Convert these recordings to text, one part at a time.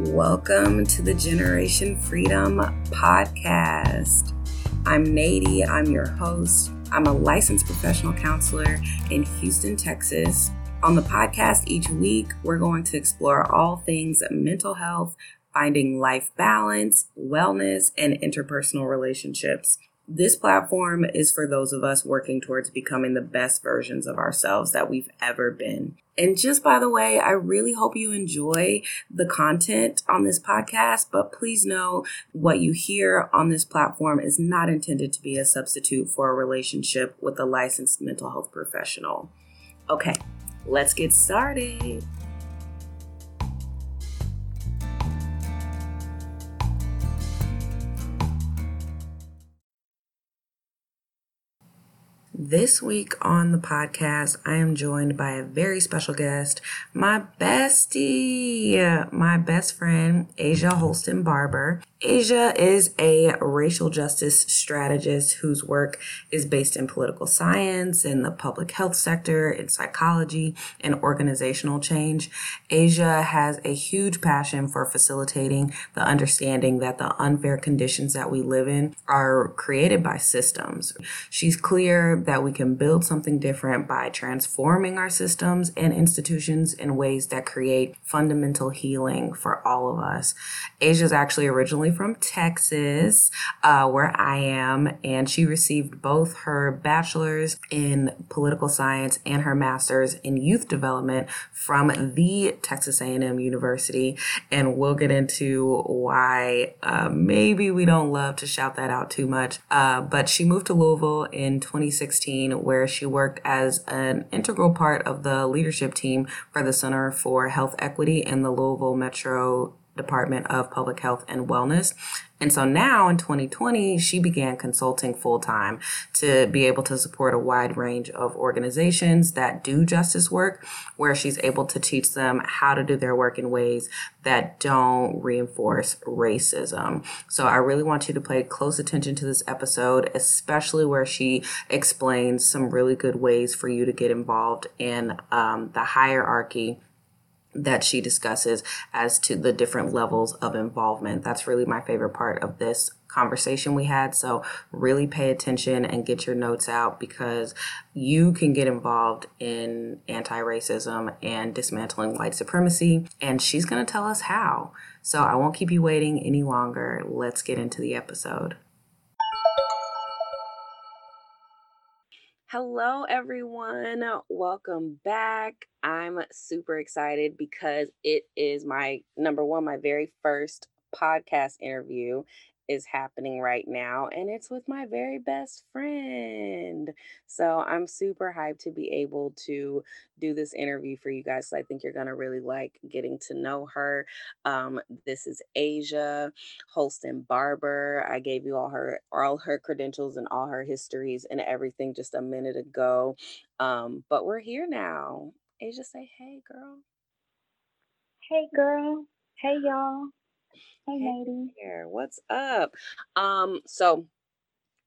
Welcome to the Generation Freedom podcast. I'm Nady, I'm your host. I'm a licensed professional counselor in Houston, Texas. On the podcast each week, we're going to explore all things mental health, finding life balance, wellness, and interpersonal relationships. This platform is for those of us working towards becoming the best versions of ourselves that we've ever been. And just by the way, I really hope you enjoy the content on this podcast, but please know what you hear on this platform is not intended to be a substitute for a relationship with a licensed mental health professional. Okay, let's get started. This week on the podcast, I am joined by a very special guest, my bestie, my best friend, Asia Holston Barber. Asia is a racial justice strategist whose work is based in political science, in the public health sector, in psychology, and organizational change. Asia has a huge passion for facilitating the understanding that the unfair conditions that we live in are created by systems. She's clear that we can build something different by transforming our systems and institutions in ways that create fundamental healing for all of us. Asia's actually originally from Texas, uh, where I am, and she received both her bachelor's in political science and her master's in youth development from the Texas A&M University. And we'll get into why uh, maybe we don't love to shout that out too much. Uh, but she moved to Louisville in 2016 2016, where she worked as an integral part of the leadership team for the Center for Health Equity in the Louisville Metro Department of Public Health and Wellness. And so now in 2020, she began consulting full time to be able to support a wide range of organizations that do justice work, where she's able to teach them how to do their work in ways that don't reinforce racism. So I really want you to pay close attention to this episode, especially where she explains some really good ways for you to get involved in um, the hierarchy that she discusses as to the different levels of involvement. That's really my favorite part of this conversation we had. So, really pay attention and get your notes out because you can get involved in anti racism and dismantling white supremacy. And she's going to tell us how. So, I won't keep you waiting any longer. Let's get into the episode. Hello, everyone. Welcome back. I'm super excited because it is my number one, my very first podcast interview is happening right now, and it's with my very best friend. So I'm super hyped to be able to do this interview for you guys. So I think you're going to really like getting to know her. Um, this is Asia Holston Barber. I gave you all her all her credentials and all her histories and everything just a minute ago. Um, but we're here now. Asia, say hey, girl. Hey, girl. Hey, y'all. Hey, lady. Here, what's up? Um, so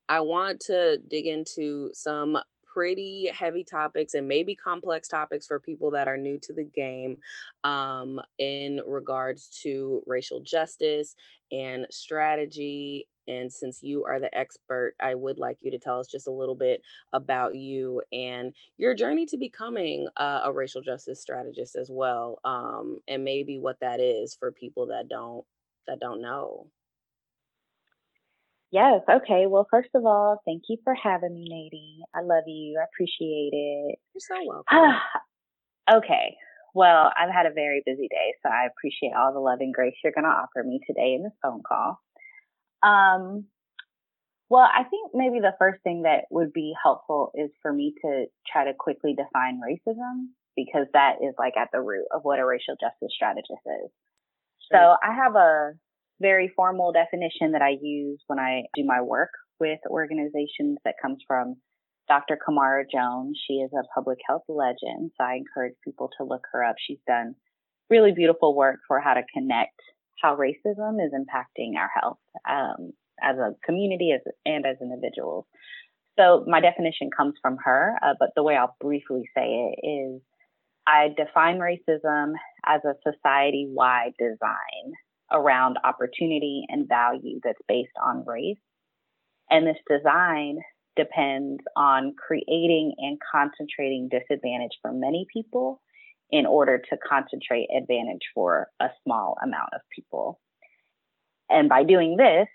I want to dig into some pretty heavy topics and maybe complex topics for people that are new to the game um, in regards to racial justice and strategy. And since you are the expert, I would like you to tell us just a little bit about you and your journey to becoming uh, a racial justice strategist as well, um, and maybe what that is for people that don't that don't know? Yes. Okay. Well, first of all, thank you for having me, Nady. I love you. I appreciate it. You're so welcome. okay. Well, I've had a very busy day, so I appreciate all the love and grace you're going to offer me today in this phone call. Um, well, I think maybe the first thing that would be helpful is for me to try to quickly define racism because that is like at the root of what a racial justice strategist is. So I have a very formal definition that I use when I do my work with organizations that comes from Dr. Camara Jones. She is a public health legend. So I encourage people to look her up. She's done really beautiful work for how to connect how racism is impacting our health um, as a community as, and as individuals. So my definition comes from her, uh, but the way I'll briefly say it is I define racism as a society wide design around opportunity and value that's based on race. And this design depends on creating and concentrating disadvantage for many people in order to concentrate advantage for a small amount of people. And by doing this,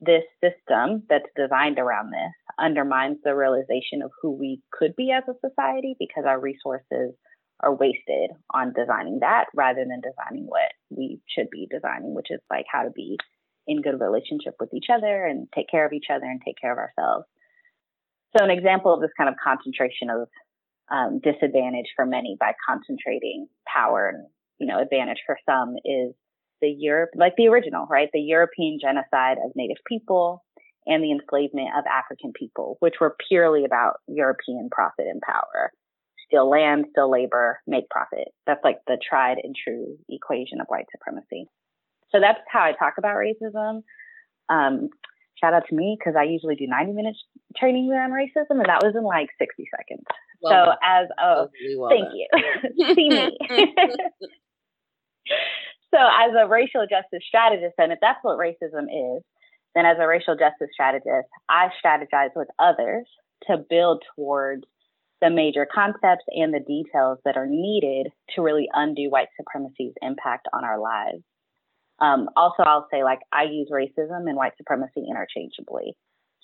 this system that's designed around this undermines the realization of who we could be as a society because our resources are wasted on designing that rather than designing what we should be designing, which is like how to be in good relationship with each other and take care of each other and take care of ourselves. So an example of this kind of concentration of um, disadvantage for many by concentrating power and you know advantage for some is the Europe, like the original, right? The European genocide of Native people and the enslavement of African people, which were purely about European profit and power. Steal land, steal labor, make profit. That's like the tried and true equation of white supremacy. So that's how I talk about racism. Um, shout out to me because I usually do 90 minutes training on racism, and that was in like 60 seconds. Well so, as a well thank you, see me. so, as a racial justice strategist, and if that's what racism is, then as a racial justice strategist, I strategize with others to build towards the major concepts and the details that are needed to really undo white supremacy's impact on our lives. Um, also, I'll say, like, I use racism and white supremacy interchangeably.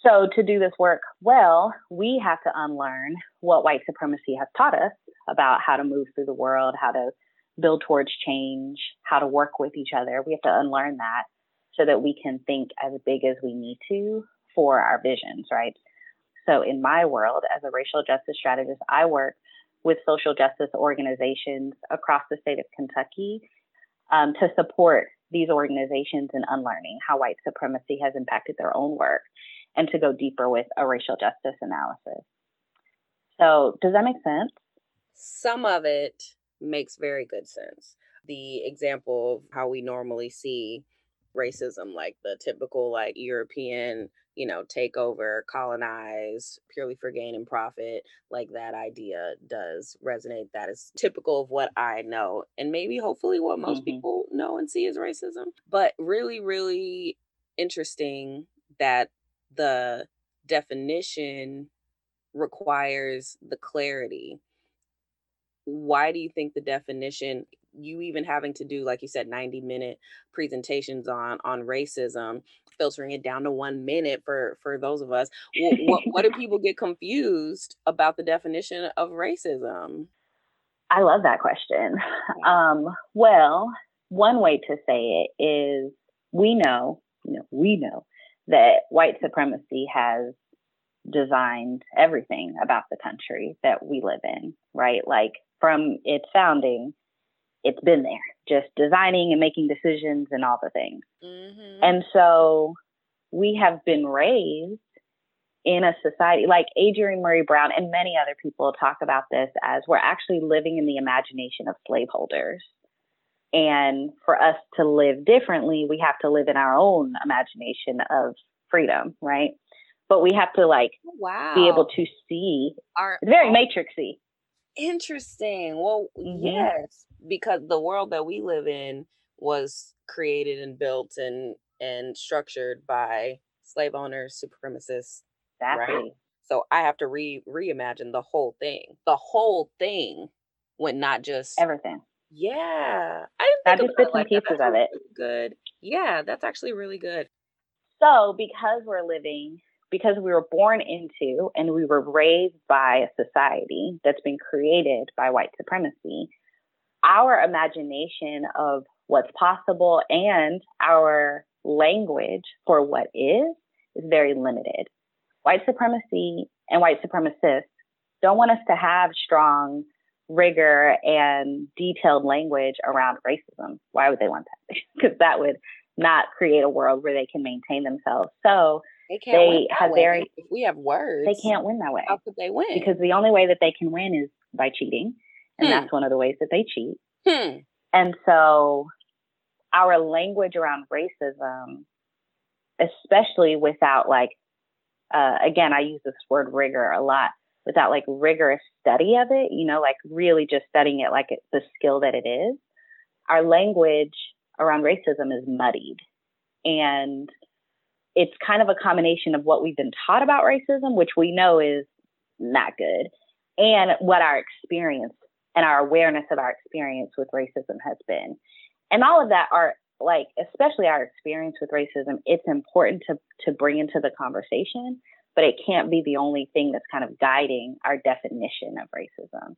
So, to do this work well, we have to unlearn what white supremacy has taught us about how to move through the world, how to build towards change, how to work with each other. We have to unlearn that so that we can think as big as we need to for our visions, right? So, in my world, as a racial justice strategist, I work with social justice organizations across the state of Kentucky um, to support these organizations in unlearning how white supremacy has impacted their own work and to go deeper with a racial justice analysis. So, does that make sense? Some of it makes very good sense. The example of how we normally see racism, like the typical like European, you know, take over, colonize purely for gain and profit, like that idea does resonate. That is typical of what I know, and maybe hopefully what most mm-hmm. people know and see as racism. But really, really interesting that the definition requires the clarity why do you think the definition you even having to do like you said 90 minute presentations on on racism filtering it down to one minute for for those of us. What, what, what do people get confused about the definition of racism? I love that question. Um, well one way to say it is we know you know we know that white supremacy has designed everything about the country that we live in right? Like from its founding, it's been there, just designing and making decisions and all the things. Mm-hmm. And so we have been raised in a society like Adrienne Maree Brown and many other people talk about this as we're actually living in the imagination of slaveholders. And for us to live differently, we have to live in our own imagination of freedom, right? But we have to like wow. be able to see. Our, very matrixy. Interesting. Well, mm-hmm. yes, because the world that we live in was created and built and and structured by slave owners, supremacists. Exactly. Right? So I have to re reimagine the whole thing. The whole thing when not just everything. Yeah. I didn't not just bits and pieces of it. Good. Yeah, that's actually really good. So because we're living because we were born into and we were raised by a society that's been created by white supremacy, our imagination of what's possible and our language for what is is very limited. White supremacy and white supremacists don't want us to have strong rigor and detailed language around racism. Why would they want that? because that would not create a world where they can maintain themselves. So they can't they have way. very if we have words. They can't win that way. How could they win? Because the only way that they can win is by cheating. And hmm. that's one of the ways that they cheat. Hmm. And so our language around racism, especially without like uh, again, I use this word rigor a lot, without like rigorous study of it, you know, like really just studying it like it's the skill that it is, our language around racism is muddied. And it's kind of a combination of what we've been taught about racism, which we know is not good, and what our experience and our awareness of our experience with racism has been. And all of that are like, especially our experience with racism, it's important to, to bring into the conversation, but it can't be the only thing that's kind of guiding our definition of racism.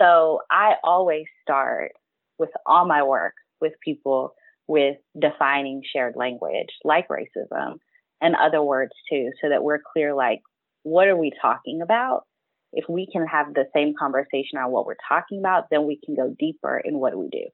So I always start with all my work with people with defining shared language like racism and other words too, so that we're clear like, what are we talking about? If we can have the same conversation on what we're talking about, then we can go deeper in what we do.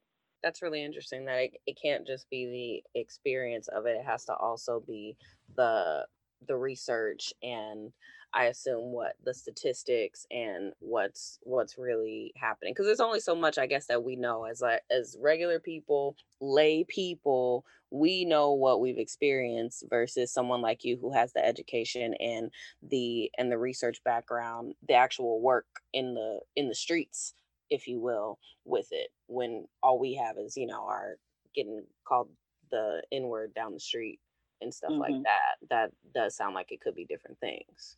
That's really interesting that it, it can't just be the experience of it. It has to also be the the research and I assume what the statistics and what's what's really happening because there's only so much I guess that we know as like as regular people, lay people, we know what we've experienced versus someone like you who has the education and the and the research background, the actual work in the in the streets, if you will, with it when all we have is, you know, our getting called the N word down the street and stuff mm-hmm. like that. That does sound like it could be different things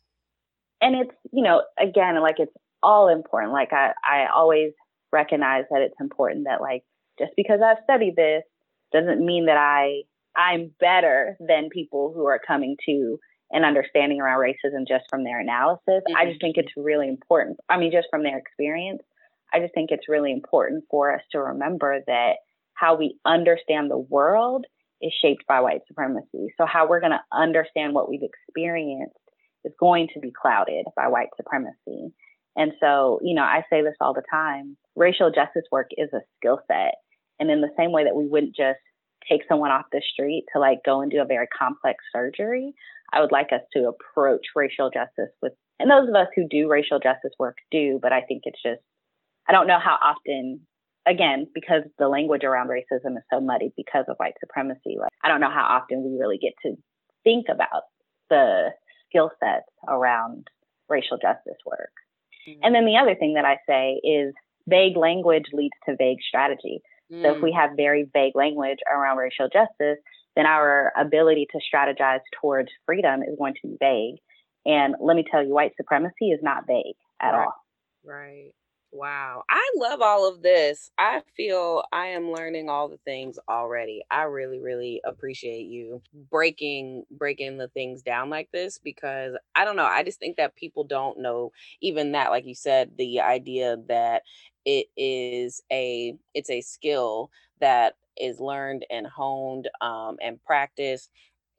and it's you know again like it's all important. Like i i always recognize that it's important that like just because i've studied this doesn't mean that i i'm better than people who are coming to an understanding around racism just from their analysis. Mm-hmm. i just think it's really important i mean just from their experience. I just think it's really important for us to remember that how we understand the world is shaped by white supremacy. So how we're going to understand what we've experienced is going to be clouded by white supremacy. And so, you know, I say this all the time racial justice work is a skill set. And in the same way that we wouldn't just take someone off the street to like go and do a very complex surgery, I would like us to approach racial justice with, and those of us who do racial justice work do, but I think it's just, I don't know how often, again, because the language around racism is so muddy because of white supremacy, like, I don't know how often we really get to think about the skill sets around racial justice work. Mm-hmm. And then the other thing that I say is vague language leads to vague strategy. Mm. So if we mm. have very vague language around racial justice, then our ability to strategize towards freedom is going to be vague. And let me tell you, white supremacy is not vague at right. all. Right. Wow. I love all of this. I feel I am learning all the things already. I really really appreciate you breaking breaking the things down like this because I don't know, I just think that people don't know even that like you said the idea that it is a it's a skill that is learned and honed um, and practiced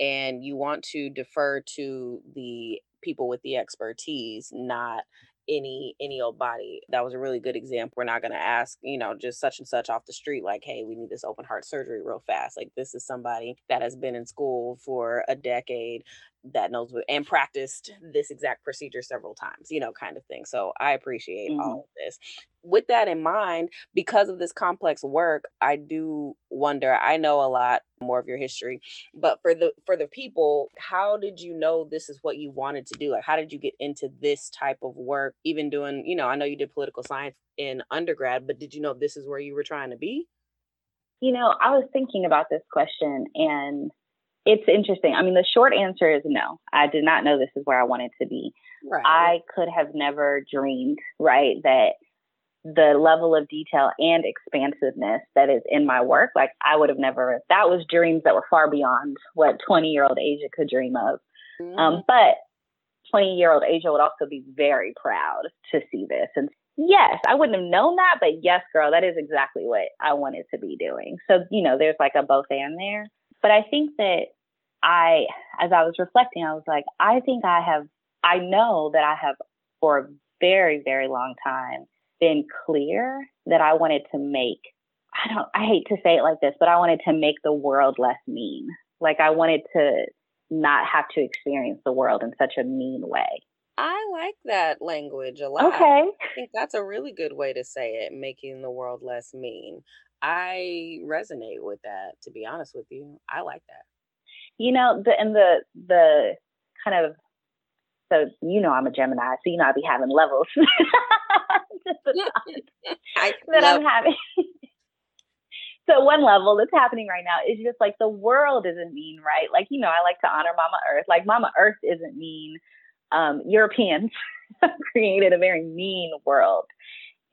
and you want to defer to the people with the expertise not any any old body that was a really good example we're not going to ask you know just such and such off the street like hey we need this open heart surgery real fast like this is somebody that has been in school for a decade that knows and practiced this exact procedure several times, you know, kind of thing. So I appreciate mm-hmm. all of this. With that in mind, because of this complex work, I do wonder, I know a lot more of your history, but for the for the people, how did you know this is what you wanted to do? Like how did you get into this type of work? Even doing, you know, I know you did political science in undergrad, but did you know this is where you were trying to be? You know, I was thinking about this question and it's interesting. I mean, the short answer is no. I did not know this is where I wanted to be. Right. I could have never dreamed, right, that the level of detail and expansiveness that is in my work, like I would have never, that was dreams that were far beyond what 20 year old Asia could dream of. Mm-hmm. Um, but 20 year old Asia would also be very proud to see this. And yes, I wouldn't have known that, but yes, girl, that is exactly what I wanted to be doing. So, you know, there's like a both and there. But I think that I, as I was reflecting, I was like, I think I have, I know that I have for a very, very long time been clear that I wanted to make, I don't, I hate to say it like this, but I wanted to make the world less mean. Like I wanted to not have to experience the world in such a mean way. I like that language a lot. Okay. I think that's a really good way to say it, making the world less mean. I resonate with that, to be honest with you. I like that. You know, the and the the kind of So you know I'm a Gemini, so you know I'd be having levels. that I'm having. so one level that's happening right now is just like the world isn't mean, right? Like, you know, I like to honor Mama Earth. Like Mama Earth isn't mean. Um, Europeans created a very mean world.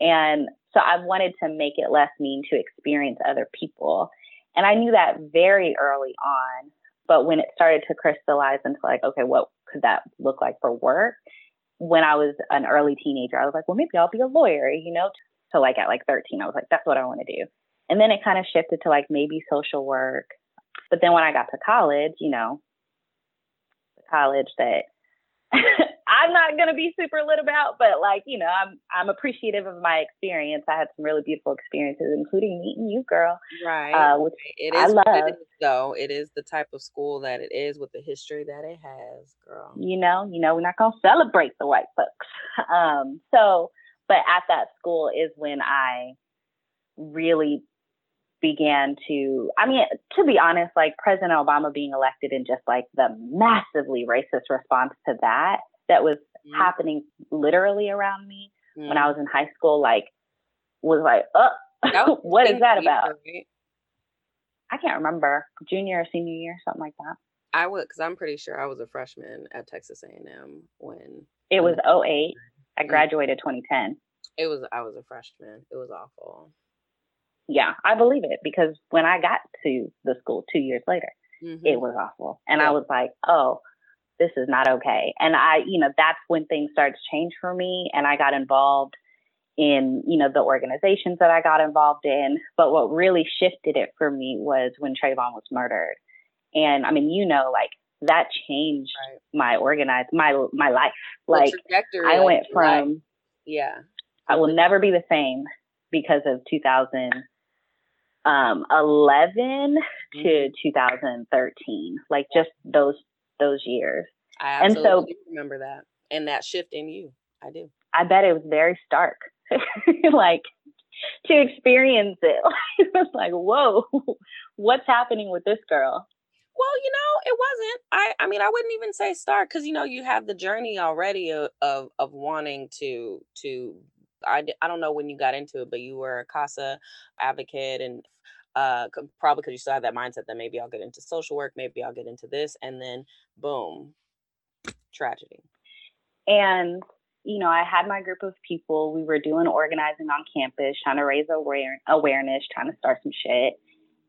And so I wanted to make it less mean to experience other people. And I knew that very early on. But when it started to crystallize into like, okay, what could that look like for work? When I was an early teenager, I was like, well, maybe I'll be a lawyer, you know? So like at like 13, I was like, that's what I want to do. And then it kind of shifted to like maybe social work. But then when I got to college, you know, college that I'm not gonna be super lit about, but like you know, I'm I'm appreciative of my experience. I had some really beautiful experiences, including meeting you, girl. Right. Uh, which it is. I love. It is, though it is the type of school that it is with the history that it has, girl. You know, you know, we're not gonna celebrate the white folks. Um. So, but at that school is when I really began to i mean to be honest like president obama being elected and just like the massively racist response to that that was mm. happening literally around me mm. when i mm-hmm. was in high school like was like uh what is that about right? i can't remember junior or senior year something like that i would because i'm pretty sure i was a freshman at texas a&m when it was 08 i mm. graduated 2010 it was i was a freshman it was awful yeah, I believe it because when I got to the school two years later, mm-hmm. it was awful. And yeah. I was like, oh, this is not okay. And I, you know, that's when things started to change for me. And I got involved in, you know, the organizations that I got involved in. But what really shifted it for me was when Trayvon was murdered. And I mean, you know, like that changed right. my organized my my life. Like I went from life. yeah, I will never be the same because of 2011 um, mm-hmm. to 2013, like just those those years. I and so remember that and that shift in you. I do. I bet it was very stark, like to experience it. it was like, whoa, what's happening with this girl? Well, you know, it wasn't. I I mean, I wouldn't even say stark because you know you have the journey already of, of of wanting to to I, I don't know when you got into it, but you were a CASA advocate and uh, probably because you still have that mindset that maybe I'll get into social work, maybe I'll get into this, and then boom, tragedy. And you know, I had my group of people. We were doing organizing on campus, trying to raise aware- awareness, trying to start some shit.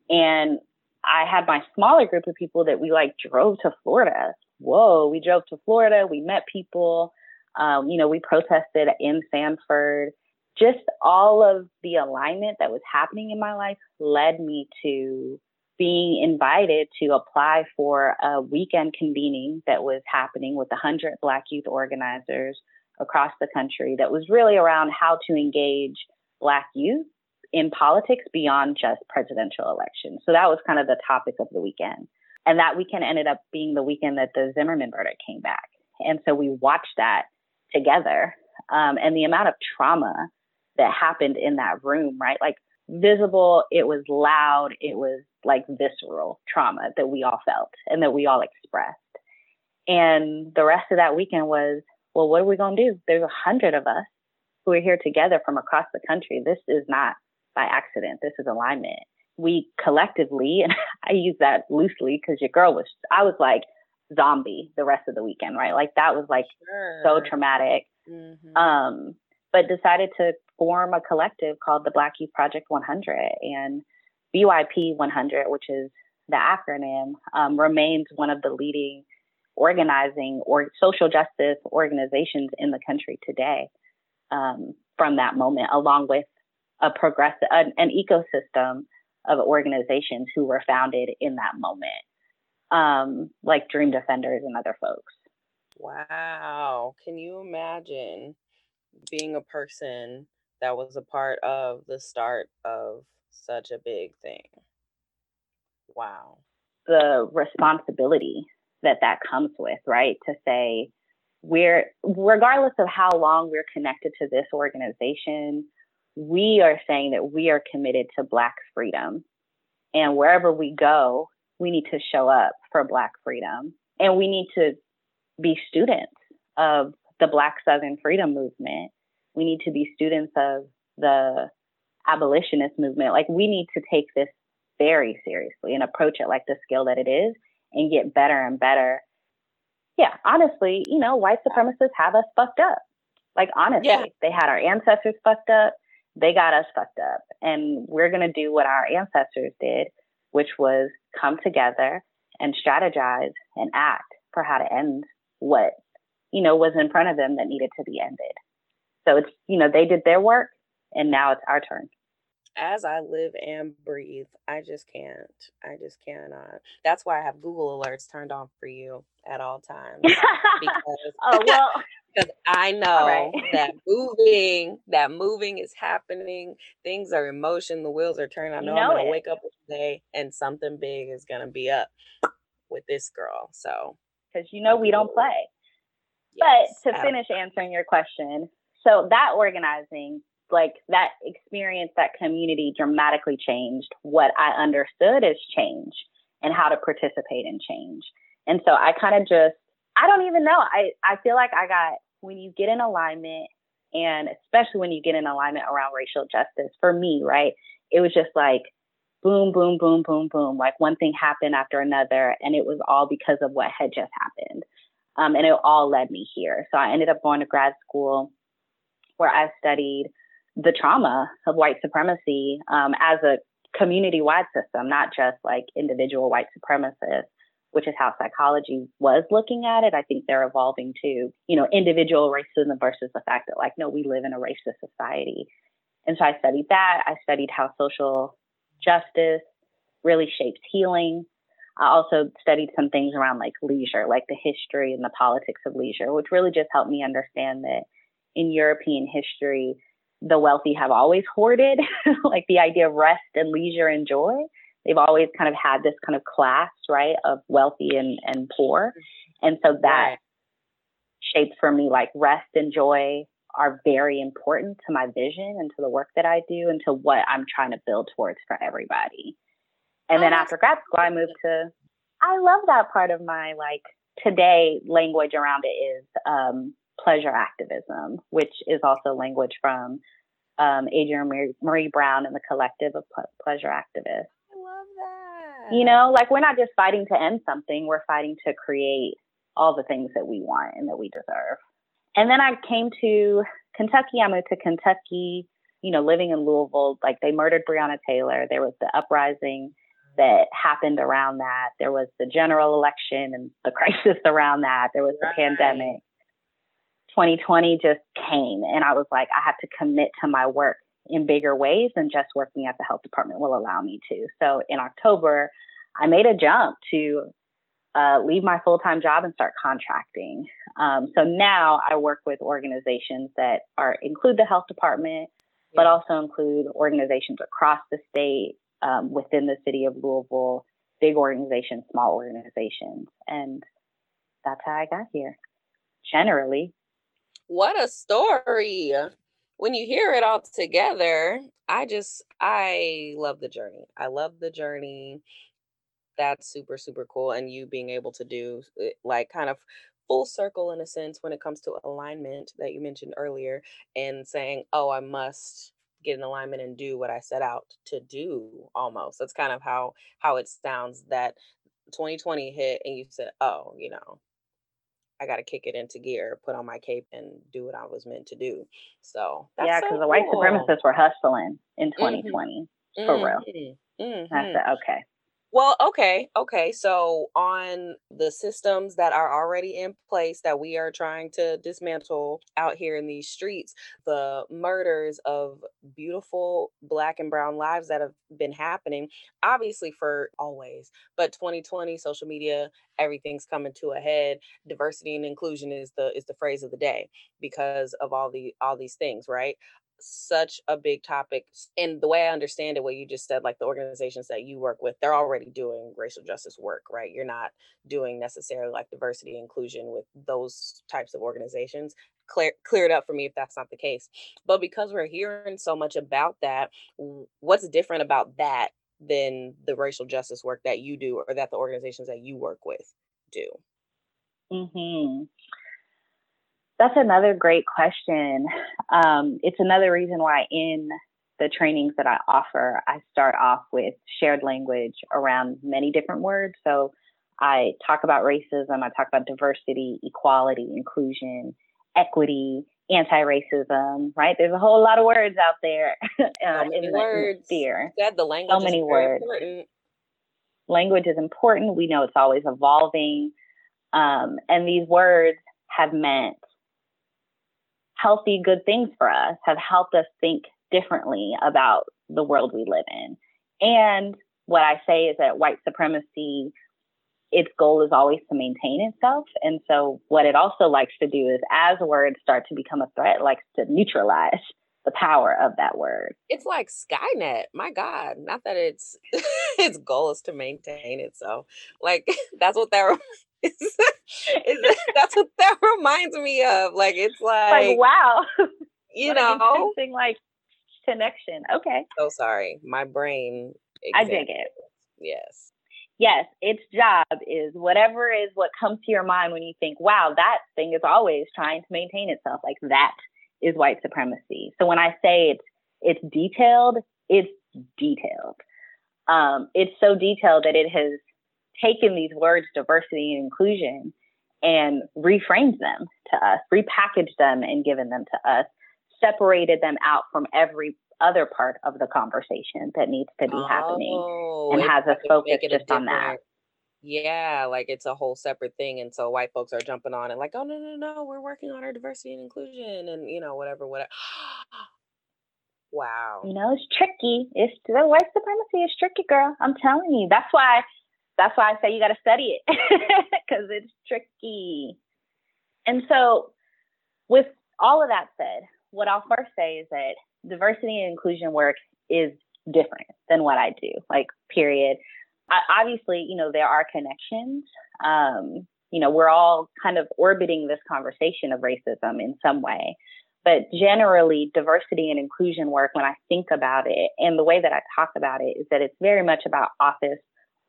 And I had my smaller group of people that we like drove to Florida. Whoa, we drove to Florida. We met people. Um, you know, we protested in Sanford. Just all of the alignment that was happening in my life led me to being invited to apply for a weekend convening that was happening with 100 Black youth organizers across the country that was really around how to engage Black youth in politics beyond just presidential elections. So that was kind of the topic of the weekend. And that weekend ended up being the weekend that the Zimmerman verdict came back. And so we watched that together. Um, and the amount of trauma that happened in that room, right? Like visible, it was loud, it was like visceral trauma that we all felt and that we all expressed. And the rest of that weekend was, well, what are we going to do? There's a hundred of us who are here together from across the country. This is not by accident. This is alignment. We collectively, and I use that loosely because your girl was, I was like, zombie the rest of the weekend, right? Like that was like sure. so traumatic. Mm-hmm. Um, but decided to form a collective called the Black Youth Project 100 and BYP 100, which is the acronym, um, remains one of the leading organizing or social justice organizations in the country today. Um, from that moment, along with a progressive, an, an ecosystem of organizations who were founded in that moment um, like Dream Defenders and other folks. Wow. Can you imagine being a person that was a part of the start of such a big thing? Wow. The responsibility that that comes with, right? To say, we're, regardless of how long we're connected to this organization, we are saying that we are committed to Black freedom. And wherever we go, we need to show up for Black freedom and we need to be students of the Black Southern Freedom Movement. We need to be students of the abolitionist movement. Like we need to take this very seriously and approach it like the skill that it is and get better and better. Yeah, honestly, you know, white supremacists have us fucked up. Like honestly, yeah. they had our ancestors fucked up. They got us fucked up. And we're going to do what our ancestors did, which was come together and strategize and act for how to end what, you know, was in front of them that needed to be ended. So it's, you know, they did their work and now it's our turn as I live and breathe, I just can't. I just cannot. That's why I have Google alerts turned on for you at all times. Because, oh well, because I know right. that moving, that moving is happening. Things are in motion. The wheels are turning. I know, know I'm gonna it. wake up today and something big is gonna be up with this girl. So, because you know we don't play. Yes, but to finish answering your question, so that organizing like that experience, that community dramatically changed what I understood as change and how to participate in change. And so I kind of just, I don't even know. I, I feel like I got, when you get in alignment, and especially when you get in alignment around racial justice, for me, right, it was just like boom, boom, boom, boom, boom. Like one thing happened after another, and it was all because of what had just happened. Um, and it all led me here. So I ended up going to grad school where I studied the trauma of white supremacy um, as a community wide system, not just like individual white supremacists, which is how psychology was looking at it. I think they're evolving to, you know, individual racism versus the fact that, like, no, we live in a racist society. And so I studied that. I studied how social justice really shapes healing. I also studied some things around like leisure, like the history and the politics of leisure, which really just helped me understand that in European history, the wealthy have always hoarded, like the idea of rest and leisure and joy. They've always kind of had this kind of class, right, of wealthy and, and poor. And so that shapes for me like rest and joy are very important to my vision and to the work that I do and to what I'm trying to build towards for everybody. And then after grad school, I moved to, I love that part of my like today language around it is um, pleasure activism, which is also language from um, Adrienne Maree, Maree Brown and the collective of pleasure activists. I love that. You know, like we're not just fighting to end something, we're fighting to create all the things that we want and that we deserve. And then I came to Kentucky. I moved to Kentucky, you know, living in Louisville. Like they murdered Breonna Taylor. There was the uprising that happened around that. There was the general election and the crisis around that. There was the right. pandemic. 2020 just came and I was like, I have to commit to my work in bigger ways than just working at the health department will allow me to. So in October, I made a jump to uh, leave my full time job and start contracting. Um, so now I work with organizations that are include the health department, yeah. but also include organizations across the state, um, within the city of Louisville, big organizations, small organizations, and that's how I got here. Generally, what a story. When you hear it all together, I just, I love the journey. I love the journey. That's super, super cool. And you being able to do eh, like kind of full circle in a sense when it comes to alignment that you mentioned earlier and saying, oh, I must get in alignment and do what I set out to do almost. That's kind of how how it sounds that 2020 hit and you said, oh, you know, I got to kick it into gear, put on my cape, and do what I was meant to do. So yeah, because so the white supremacists were hustling in 2020 mm-hmm. for real. Mm-hmm. mm-hmm. I said, okay, well, okay, okay. So on the systems that are already in place that we are trying to dismantle out here in these streets, the murders of beautiful black and brown lives that have been happening, obviously for always. But 2020, social media, everything's coming to a head. Diversity and inclusion is the is the phrase of the day because of all the all these things, right? Such a big topic. And the way I understand it, what you just said, like the organizations that you work with, they're already doing racial justice work, right? You're not doing necessarily like diversity inclusion with those types of organizations. Clear, clear it up for me if that's not the case. But because we're hearing so much about that, what's different about that than the racial justice work that you do or that the organizations that you work with do? Hmm. That's another great question. Um, it's another reason why in the trainings that I offer, I start off with shared language around many different words. So I talk about racism, I talk about diversity, equality, inclusion, equity, anti-racism, right? There's a whole lot of words out there um, in, the, words. the sphere. Said the language so many words. Important. Language is important. We know it's always evolving. Um, and these words have meant healthy, good things for us, have helped us think differently about the world we live in. And what I say is that white supremacy, its goal is always to maintain itself. And so what it also likes to do is as words start to become a threat, it likes to neutralize the power of that word. It's like Skynet. My God. Not that it's its goal is to maintain itself. Like that's what that is, is that's what that reminds me of. Like it's like, like wow. You know, like connection. Okay. So sorry. My brain. I dig it. Yes. Yes, its job is whatever is what comes to your mind when you think, wow, that thing is always trying to maintain itself. Like that is white supremacy. So when I say it's it's detailed, it's detailed. Um, it's so detailed that it has taken these words diversity and inclusion and reframed them to us, repackaged them and given them to us separated them out from every other part of the conversation that needs to be oh, happening and has us focused just on that. Yeah, like it's a whole separate thing. And so white folks are jumping on and like, oh no, no, no, we're working on our diversity and inclusion and you know, whatever, whatever. wow. You know, it's tricky. It's the white supremacy is tricky, girl. I'm telling you. That's why that's why I say you gotta study it. Cause it's tricky. And so with all of that said, what I'll first say is that diversity and inclusion work is different than what I do, like, period. I, obviously, you know, there are connections. Um, you know, we're all kind of orbiting this conversation of racism in some way. But generally, diversity and inclusion work, when I think about it and the way that I talk about it, is that it's very much about office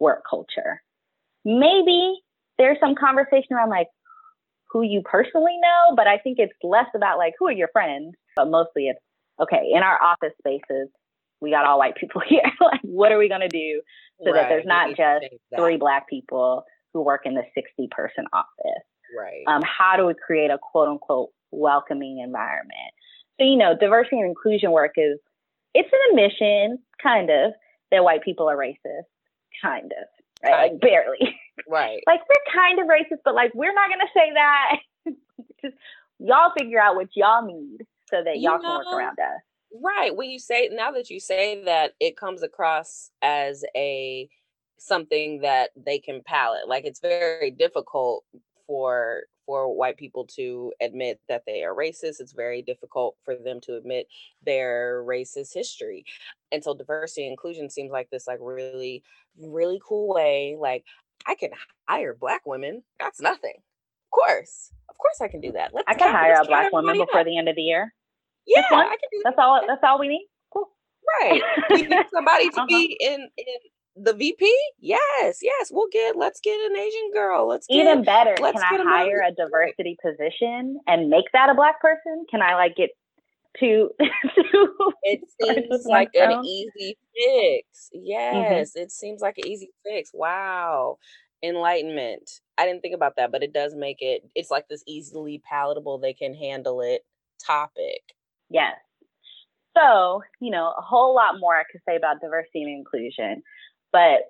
work culture. Maybe there's some conversation around like, who you personally know, but I think it's less about like who are your friends, but mostly it's okay, in our office spaces, we got all white people here. like, what are we going to do so right. that there's not just three black people who work in the 60 person office? Right. Um, how do we create a quote unquote welcoming environment? So, you know, diversity and inclusion work is, it's an admission, kind of, that white people are racist, kind of, right? Like barely. Right. like we're kind of racist, but like we're not gonna say that. Just y'all figure out what y'all need so that y'all you know, can work around us. Right. When you say now that you say that, it comes across as a something that they can palate. Like it's very difficult for for white people to admit that they are racist. It's very difficult for them to admit their racist history. And so diversity and inclusion seems like this like really, really cool way. Like I can hire black women. That's nothing. Of course. Of course I can do that. Let's I can hire a black woman before the end of the year. Yeah, I can do That's all that's all we need. Cool. Right. We need somebody to uh-huh. be in in the VP? Yes, yes. We'll get let's get an Asian girl. Let's get, even better. Can I hire a diversity position and make that a black person? Can I like get to, to it seems like an easy fix. Mm-hmm. Yes, mm-hmm. it seems like an easy fix. Wow. Enlightenment. I didn't think about that, but it does make it it's like this easily palatable, they can handle it topic. Yes. So, you know, a whole lot more I could say about diversity and inclusion, but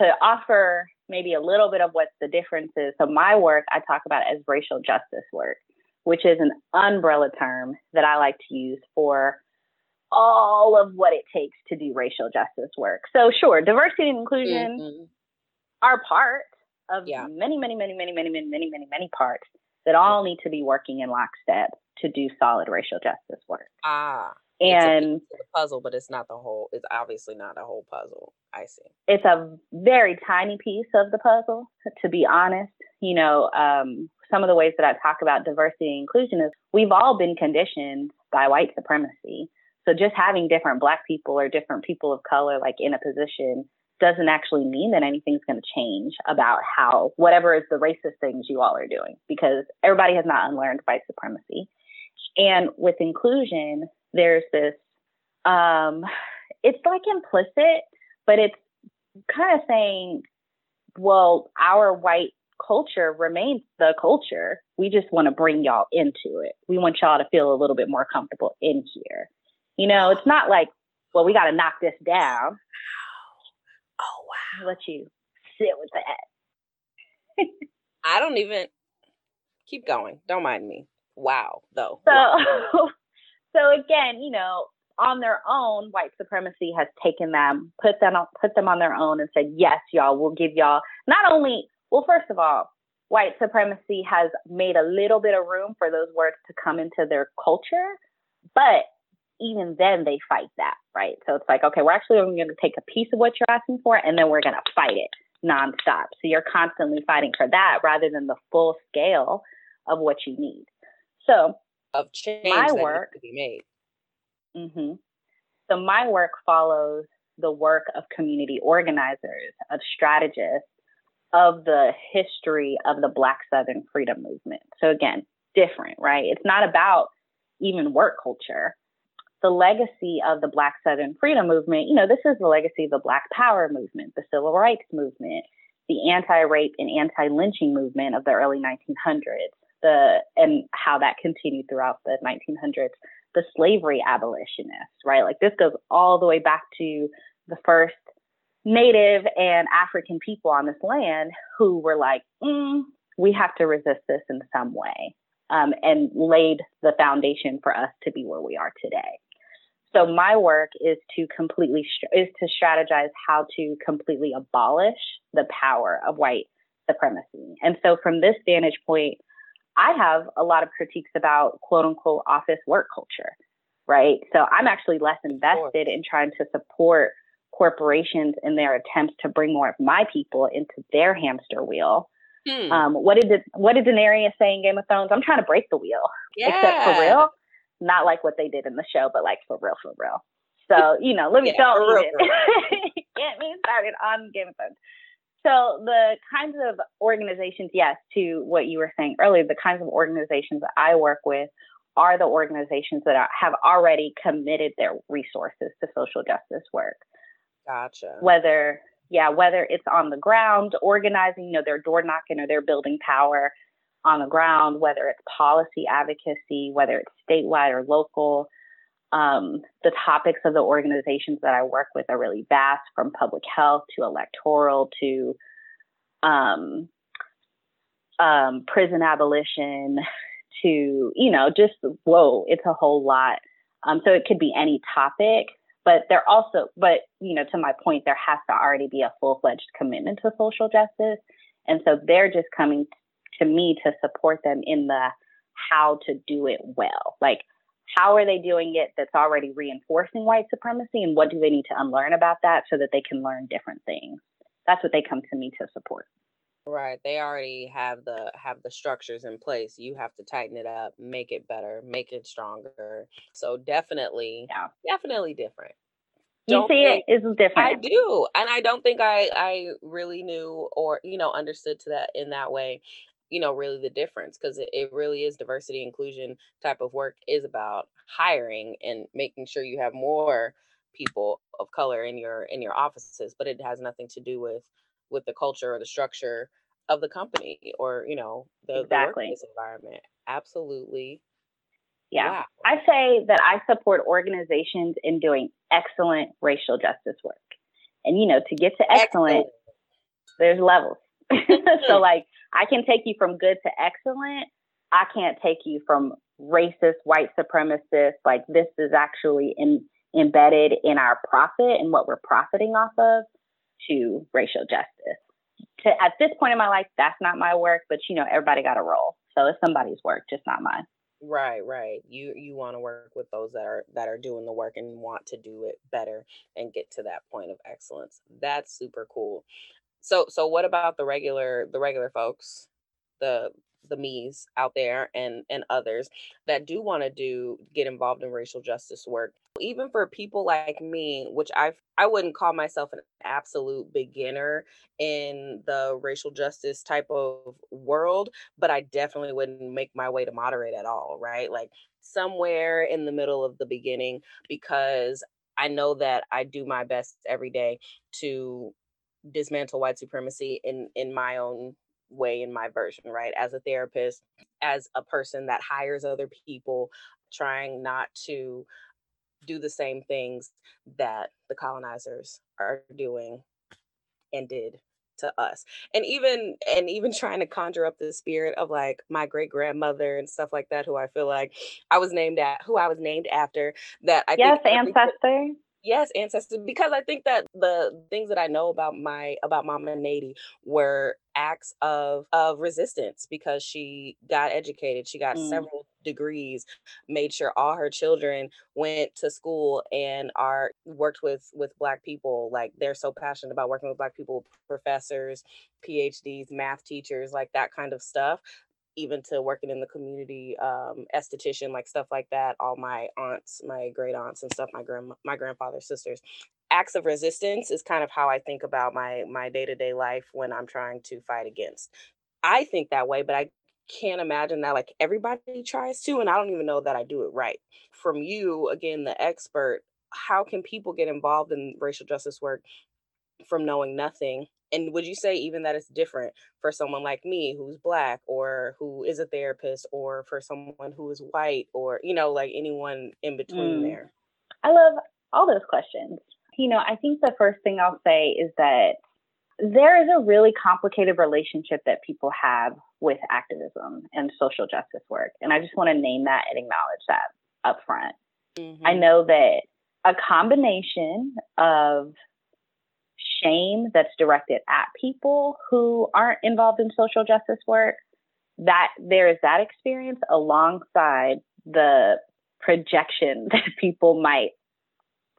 to offer maybe a little bit of what the difference is. So my work I talk about as racial justice work which is an umbrella term that I like to use for all of what it takes to do racial justice work. So, sure, diversity and inclusion mm-hmm. are part of yeah. many, many, many, many, many, many, many, many, many parts that all need to be working in lockstep to do solid racial justice work. Ah. And it's a puzzle, but it's not the whole. It's obviously not a whole puzzle. I see. It's a very tiny piece of the puzzle, to be honest. You know, um, some of the ways that I talk about diversity and inclusion is we've all been conditioned by white supremacy. So just having different black people or different people of color like in a position doesn't actually mean that anything's going to change about how whatever is the racist things you all are doing because everybody has not unlearned white supremacy. And with inclusion, there's this um it's like implicit, but it's kind of saying, well, our white culture remains the culture. We just want to bring y'all into it. We want y'all to feel a little bit more comfortable in here. You know, it's not like, well, we got to knock this down. Oh wow! let you sit with that. I don't even keep going. Don't mind me. Wow, though. So, wow. so again, you know, on their own, white supremacy has taken them, put them on, put them on their own, and said, "Yes, y'all, we'll give y'all not only well, first of all, white supremacy has made a little bit of room for those words to come into their culture, but even then they fight that, right? So it's like, okay, we're actually going to take a piece of what you're asking for and then we're going to fight it nonstop. So you're constantly fighting for that rather than the full scale of what you need. So of change my work to be made. Mm-hmm. So my work follows the work of community organizers, of strategists, of the history of the Black Southern freedom movement. So again, different, right? It's not about even work culture. The legacy of the Black Southern freedom movement, you know, this is the legacy of the Black Power movement, the Civil Rights movement, the anti-rape and anti-lynching movement of the early 1900s, the and how that continued throughout the 1900s, the slavery abolitionists, right? Like this goes all the way back to the first Native and African people on this land who were like, mm, we have to resist this in some way, um, and laid the foundation for us to be where we are today. So my work is to completely is to strategize how to completely abolish the power of white supremacy. And so from this vantage point, I have a lot of critiques about quote unquote office work culture, right? So I'm actually less invested in trying to support corporations in their attempts to bring more of my people into their hamster wheel. Hmm. Um, what did what did Daenerys say in Game of Thrones? I'm trying to break the wheel. Yeah. Except for real, not like what they did in the show, but like for real, for real. So you know, let me yeah, don't real, get me started on Game of Thrones. So the kinds of organizations, yes, to what you were saying earlier, the kinds of organizations that I work with are the organizations that are, have already committed their resources to social justice work. Gotcha. Whether, yeah, whether it's on the ground, organizing, you know, they're door knocking or they're building power on the ground, whether it's policy advocacy, whether it's statewide or local. Um, the topics of the organizations that I work with are really vast from public health to electoral to um, um, prison abolition to, you know, just whoa, it's a whole lot. Um, so it could be any topic but there also but you know to my point there has to already be a full-fledged commitment to social justice and so they're just coming to me to support them in the how to do it well like how are they doing it that's already reinforcing white supremacy and what do they need to unlearn about that so that they can learn different things that's what they come to me to support Right. They already have the have the structures in place. You have to tighten it up, make it better, make it stronger. So definitely, yeah. definitely different. You don't see it is different. I do. And I don't think I I really knew or, you know, understood to that in that way, you know, really the difference because it, it really is diversity inclusion type of work is about hiring and making sure you have more people of color in your in your offices, but it has nothing to do with with the culture or the structure of the company or you know the, exactly. the environment absolutely yeah wow. i say that i support organizations in doing excellent racial justice work and you know to get to excellent, excellent. there's levels so like i can take you from good to excellent i can't take you from racist white supremacist like this is actually in, embedded in our profit and what we're profiting off of to racial justice. To, at this point in my life, that's not my work, but you know, everybody got a role. So it's somebody's work, just not mine. Right, right. You you want to work with those that are that are doing the work and want to do it better and get to that point of excellence. That's super cool. So so what about the regular the regular folks? The the me's out there and and others that do want to do get involved in racial justice work even for people like me which i i wouldn't call myself an absolute beginner in the racial justice type of world but i definitely wouldn't make my way to moderate at all right like somewhere in the middle of the beginning because i know that i do my best every day to dismantle white supremacy in in my own way in my version right? As a therapist as a person that hires other people trying not to do the same things that the colonizers are doing and did to us. And even and even trying to conjure up the spirit of like my great grandmother and stuff like that who i feel like i was named at who i was named after that i yes ancestor yes ancestors because i think that the things that i know about my about mama nady were acts of of resistance because she got educated she got mm. several degrees made sure all her children went to school and are worked with with black people like they're so passionate about working with black people professors phds math teachers like that kind of stuff even to working in the community um, esthetician, like stuff like that. All my aunts, my great aunts and stuff, my grand my grandfather's sisters. Acts of resistance is kind of how I think about my my day to day life when I'm trying to fight against. I think that way, but I can't imagine that like everybody tries to, and I don't even know that I do it right. From you, again, the expert, how can people get involved in racial justice work from knowing nothing and would you say even that it's different for someone like me who's black or who is a therapist or for someone who is white or you know like anyone in between mm. there i love all those questions you know i think the first thing i'll say is that there is a really complicated relationship that people have with activism and social justice work and i just want to name that and acknowledge that up front mm-hmm. i know that a combination of shame that's directed at people who aren't involved in social justice work, that there is that experience alongside the projection that people might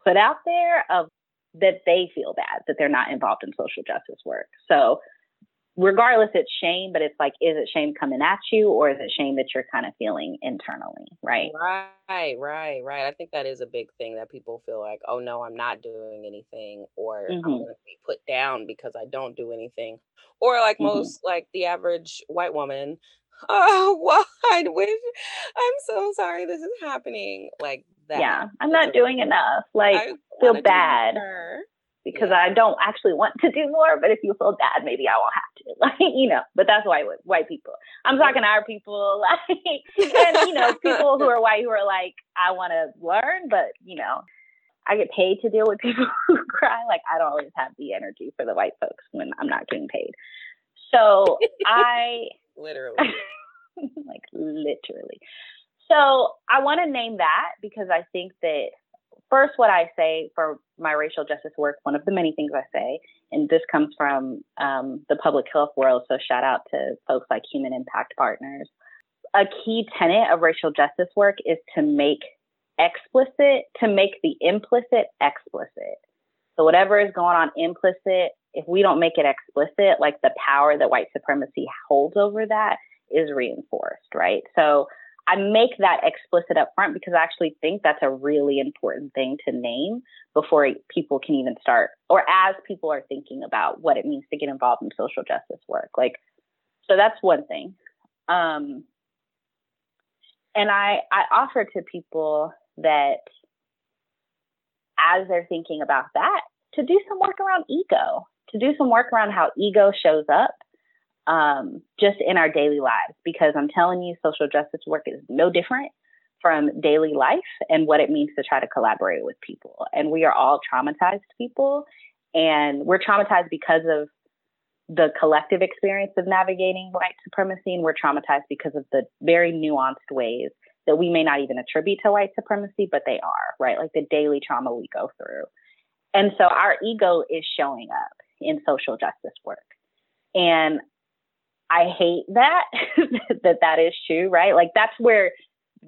put out there of that they feel bad that they're not involved in social justice work. So regardless it's shame but it's like is it shame coming at you or is it shame that you're kind of feeling internally? Right. Right right right. I think that is a big thing that people feel like oh no i'm not doing anything or mm-hmm. i'm going to be put down because i don't do anything. Or like mm-hmm. most like the average white woman oh i wish i'm so sorry this is happening like that. Yeah i'm not doing enough like feel bad because yeah. I don't actually want to do more. But if you feel bad, maybe I won't have to. Like you know, but that's white white people. I'm talking to our people, like and you know, people who are white who are like, I want to learn, but you know, I get paid to deal with people who cry. Like I don't always have the energy for the white folks when I'm not getting paid. So I literally, like literally. So I want to name that because I think that first, what I say for my racial justice work, one of the many things I say, and this comes from um, the public health world, so shout out to folks like Human Impact Partners. A key tenet of racial justice work is to make explicit, to make the implicit explicit. So whatever is going on implicit, if we don't make it explicit, like the power that white supremacy holds over that is reinforced, right? So I make that explicit up front because I actually think that's a really important thing to name before people can even start, or as people are thinking about what it means to get involved in social justice work. Like, so that's one thing. Um, and I, I offer to people that as they're thinking about that, to do some work around ego, to do some work around how ego shows up um, just in our daily lives. Because I'm telling you, social justice work is no different from daily life and what it means to try to collaborate with people. And we are all traumatized people, and we're traumatized because of the collective experience of navigating white supremacy, and we're traumatized because of the very nuanced ways that we may not even attribute to white supremacy, but they are, right? Like the daily trauma we go through. And so our ego is showing up in social justice work. And I hate that that that is true, right? Like that's where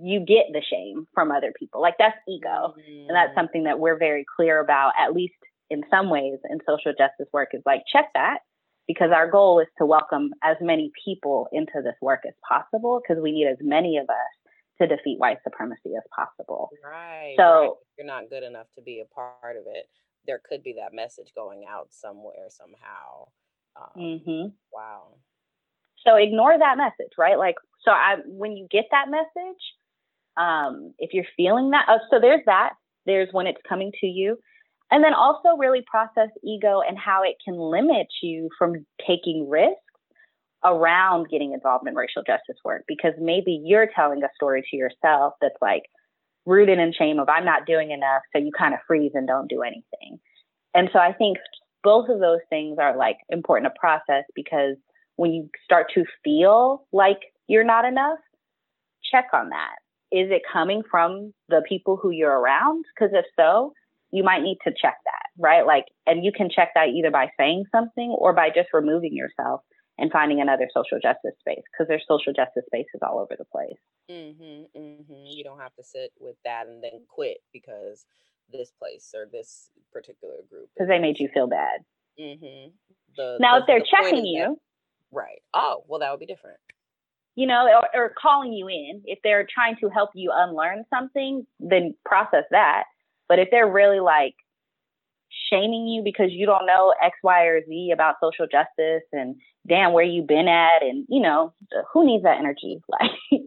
you get the shame from other people. Like that's ego. Mm-hmm. And that's mm. something that we're very clear about at least in some ways in social justice work is like check that because our goal is to welcome as many people into this work as possible because we need as many of us to defeat white supremacy as possible. Right. So right. you're not good enough to be a part of it. There could be that message going out somewhere somehow. Um, mm-hmm. Wow. So ignore that message, right? Like, so I when you get that message, um, if you're feeling that, oh, so there's that. There's when it's coming to you. And then also really process ego and how it can limit you from taking risks around getting involved in racial justice work because maybe you're telling a story to yourself that's like rooted in shame of I'm not doing enough, so you kind of freeze and don't do anything. And so I think both of those things are like important to process because when you start to feel like you're not enough, check on that. Is it coming from the people who you're around? Because if so, you might need to check that, right? Like, and you can check that either by saying something or by just removing yourself and finding another social justice space because there's social justice spaces all over the place. Mm-hmm, mm-hmm. You don't have to sit with that and then quit because this place or this particular group because they made you feel bad. Mm-hmm. The, now, the, if they're the checking you, right? Oh, well, that would be different. You know, or, or calling you in. If they're trying to help you unlearn something, then process that. But if they're really like shaming you because you don't know X, Y, or Z about social justice and damn where you've been at and you know, uh, who needs that energy? Like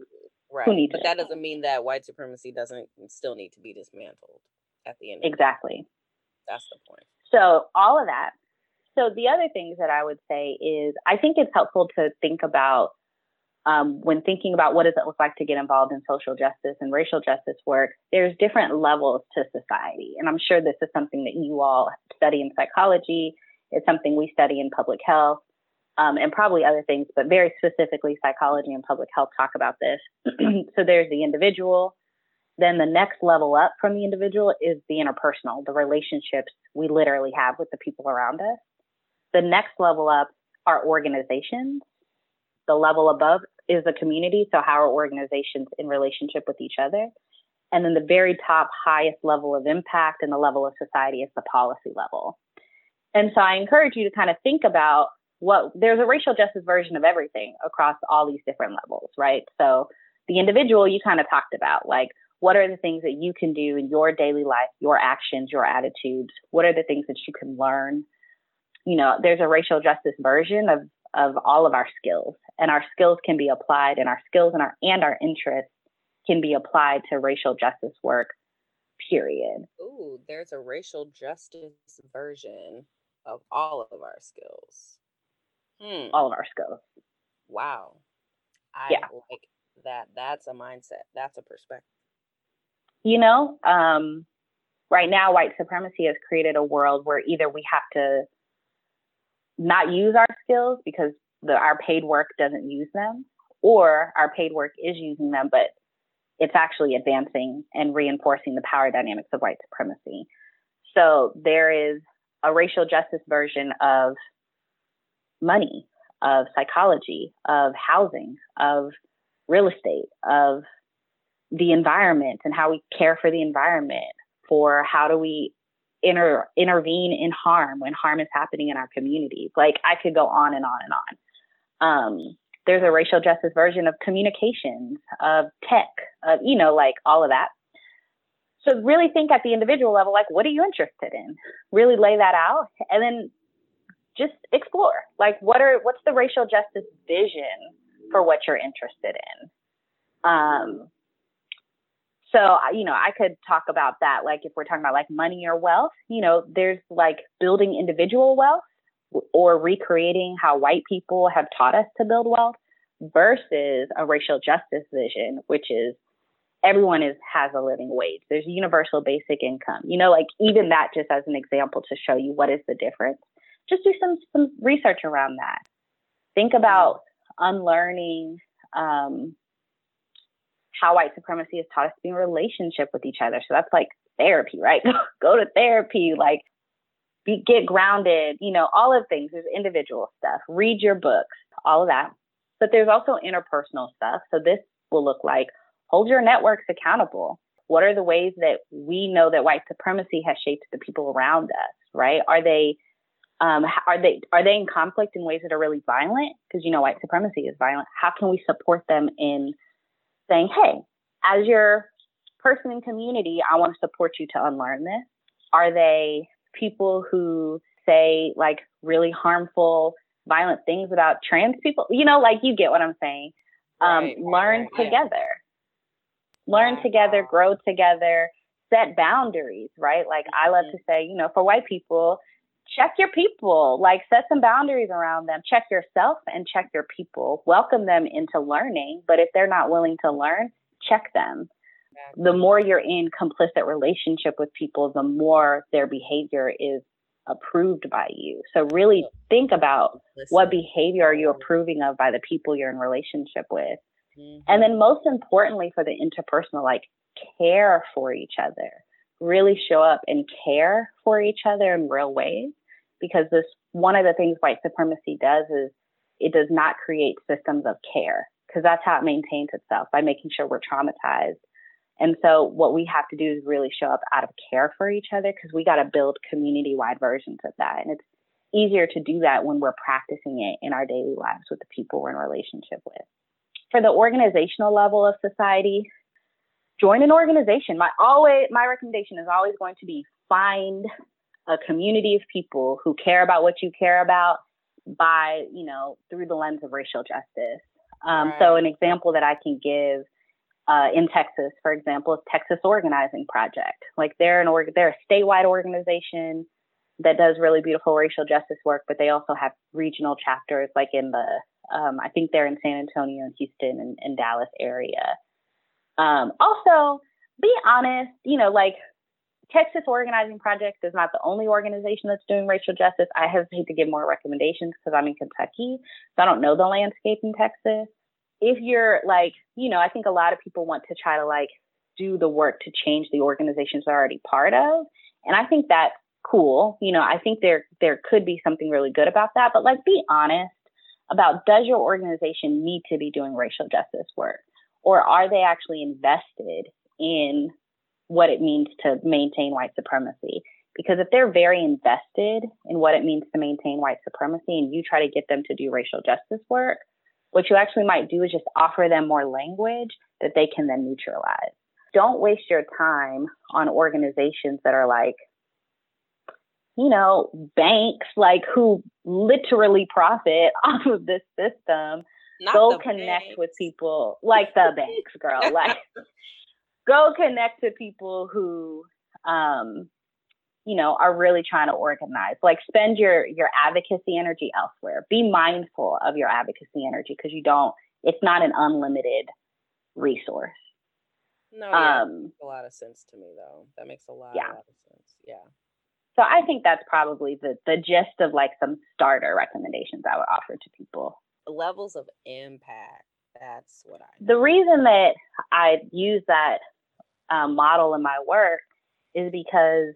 right. who needs but it? that doesn't mean that white supremacy doesn't still need to be dismantled at the end. exactly. That's the point. So all of that. So the other things that I would say is I think it's helpful to think about um, when thinking about what does it look like to get involved in social justice and racial justice work, there's different levels to society. And I'm sure this is something that you all study in psychology. It's something we study in public health um, and probably other things, but very specifically psychology and public health talk about this. so there's the individual. Then the next level up from the individual is the interpersonal, the relationships we literally have with the people around us. The next level up are organizations. The level above is the community. So how are organizations in relationship with each other? And then the very top highest level of impact and the level of society is the policy level. And so I encourage you to kind of think about what there's a racial justice version of everything across all these different levels, right? So the individual you kind of talked about, like what are the things that you can do in your daily life, your actions, your attitudes? What are the things that you can learn? You know, there's a racial justice version of of all of our skills and our skills can be applied and our skills and our and our interests can be applied to racial justice work period. Ooh there's a racial justice version of all of our skills. Hmm. all of our skills. Wow. I yeah. like that. That's a mindset. That's a perspective you know um, right now white supremacy has created a world where either we have to not use our skills because the, our paid work doesn't use them, or our paid work is using them, but it's actually advancing and reinforcing the power dynamics of white supremacy. So there is a racial justice version of money, of psychology, of housing, of real estate, of the environment and how we care for the environment, for how do we inter- intervene in harm when harm is happening in our communities. Like I could go on and on and on. Um, there's a racial justice version of communications, of tech, of, you know, like all of that. So really think at the individual level, like, what are you interested in? Really lay that out and then just explore. Like, what are, what's the racial justice vision for what you're interested in? Um, so, you know, I could talk about that. Like, if we're talking about like money or wealth, you know, there's like building individual wealth or recreating how white people have taught us to build wealth versus a racial justice vision, which is everyone is has a living wage. There's universal basic income. You know, like even that just as an example to show you what is the difference. Just do some some research around that. Think about unlearning um, how white supremacy has taught us to be in relationship with each other. So that's like therapy, right? Go to therapy, like be, get grounded, you know, all of things. There's individual stuff. Read your books, all of that. But there's also interpersonal stuff. So this will look like hold your networks accountable. What are the ways that we know that white supremacy has shaped the people around us, right? Are they Um, are they are they in conflict in ways that are really violent? Because you know white supremacy is violent. How can we support them in saying, "Hey, as your person in community, I want to support you to unlearn this"? Are they people who say like really harmful, violent things about trans people? You know, like you get what I'm saying. Um, right, learn right, together. Yeah. Learn together, grow together, set boundaries, right? Like I love mm-hmm. to say, you know, for white people, check your people, like set some boundaries around them. Check yourself and check your people. Welcome them into learning, but if they're not willing to learn, check them. Exactly. The more you're in complicit relationship with people, the more their behavior is approved by you. So really think about Listen. what behavior are you approving of by the people you're in relationship with. Mm-hmm. And then most importantly for the interpersonal, like care for each other. Really show up and care for each other in real ways. Because this one of the things white supremacy does is it does not create systems of care because that's how it maintains itself by making sure we're traumatized and so what we have to do is really show up out of care for each other because we got to build community wide versions of that. And it's easier to do that when we're practicing it in our daily lives with the people we're in relationship with. For the organizational level of society, join an organization. My always my recommendation is always going to be find a community of people who care about what you care about by, you know, through the lens of racial justice. Um, right. So an example that I can give uh, in Texas, for example, is Texas Organizing Project. Like they're an org- they're a statewide organization that does really beautiful racial justice work, but they also have regional chapters, like in the um, I think they're in San Antonio and Houston and, and Dallas area. Um, also, be honest, you know, like Texas Organizing Project is not the only organization that's doing racial justice. I hesitate to give more recommendations because I'm in Kentucky, so I don't know the landscape in Texas if you're like, you know, I think a lot of people want to try to like do the work to change the organizations they're already part of. And I think that's cool. You know, I think there there could be something really good about that. But like be honest about does your organization need to be doing racial justice work? Or are they actually invested in what it means to maintain white supremacy? Because if they're very invested in what it means to maintain white supremacy and you try to get them to do racial justice work, what you actually might do is just offer them more language that they can then neutralize. Don't waste your time on organizations that are like, you know, banks like who literally profit off of this system. Not go connect banks. with people like the banks, girl. Like go connect to people who um you know, are really trying to organize. Like spend your your advocacy energy elsewhere. Be mindful of your advocacy energy because you don't it's not an unlimited resource. No, yeah, um, a lot of sense to me though. That makes a lot, yeah. a lot of sense. Yeah. So I think that's probably the the gist of like some starter recommendations I would offer to people. Levels of impact. That's what I. The reason that I use that um, model in my work is because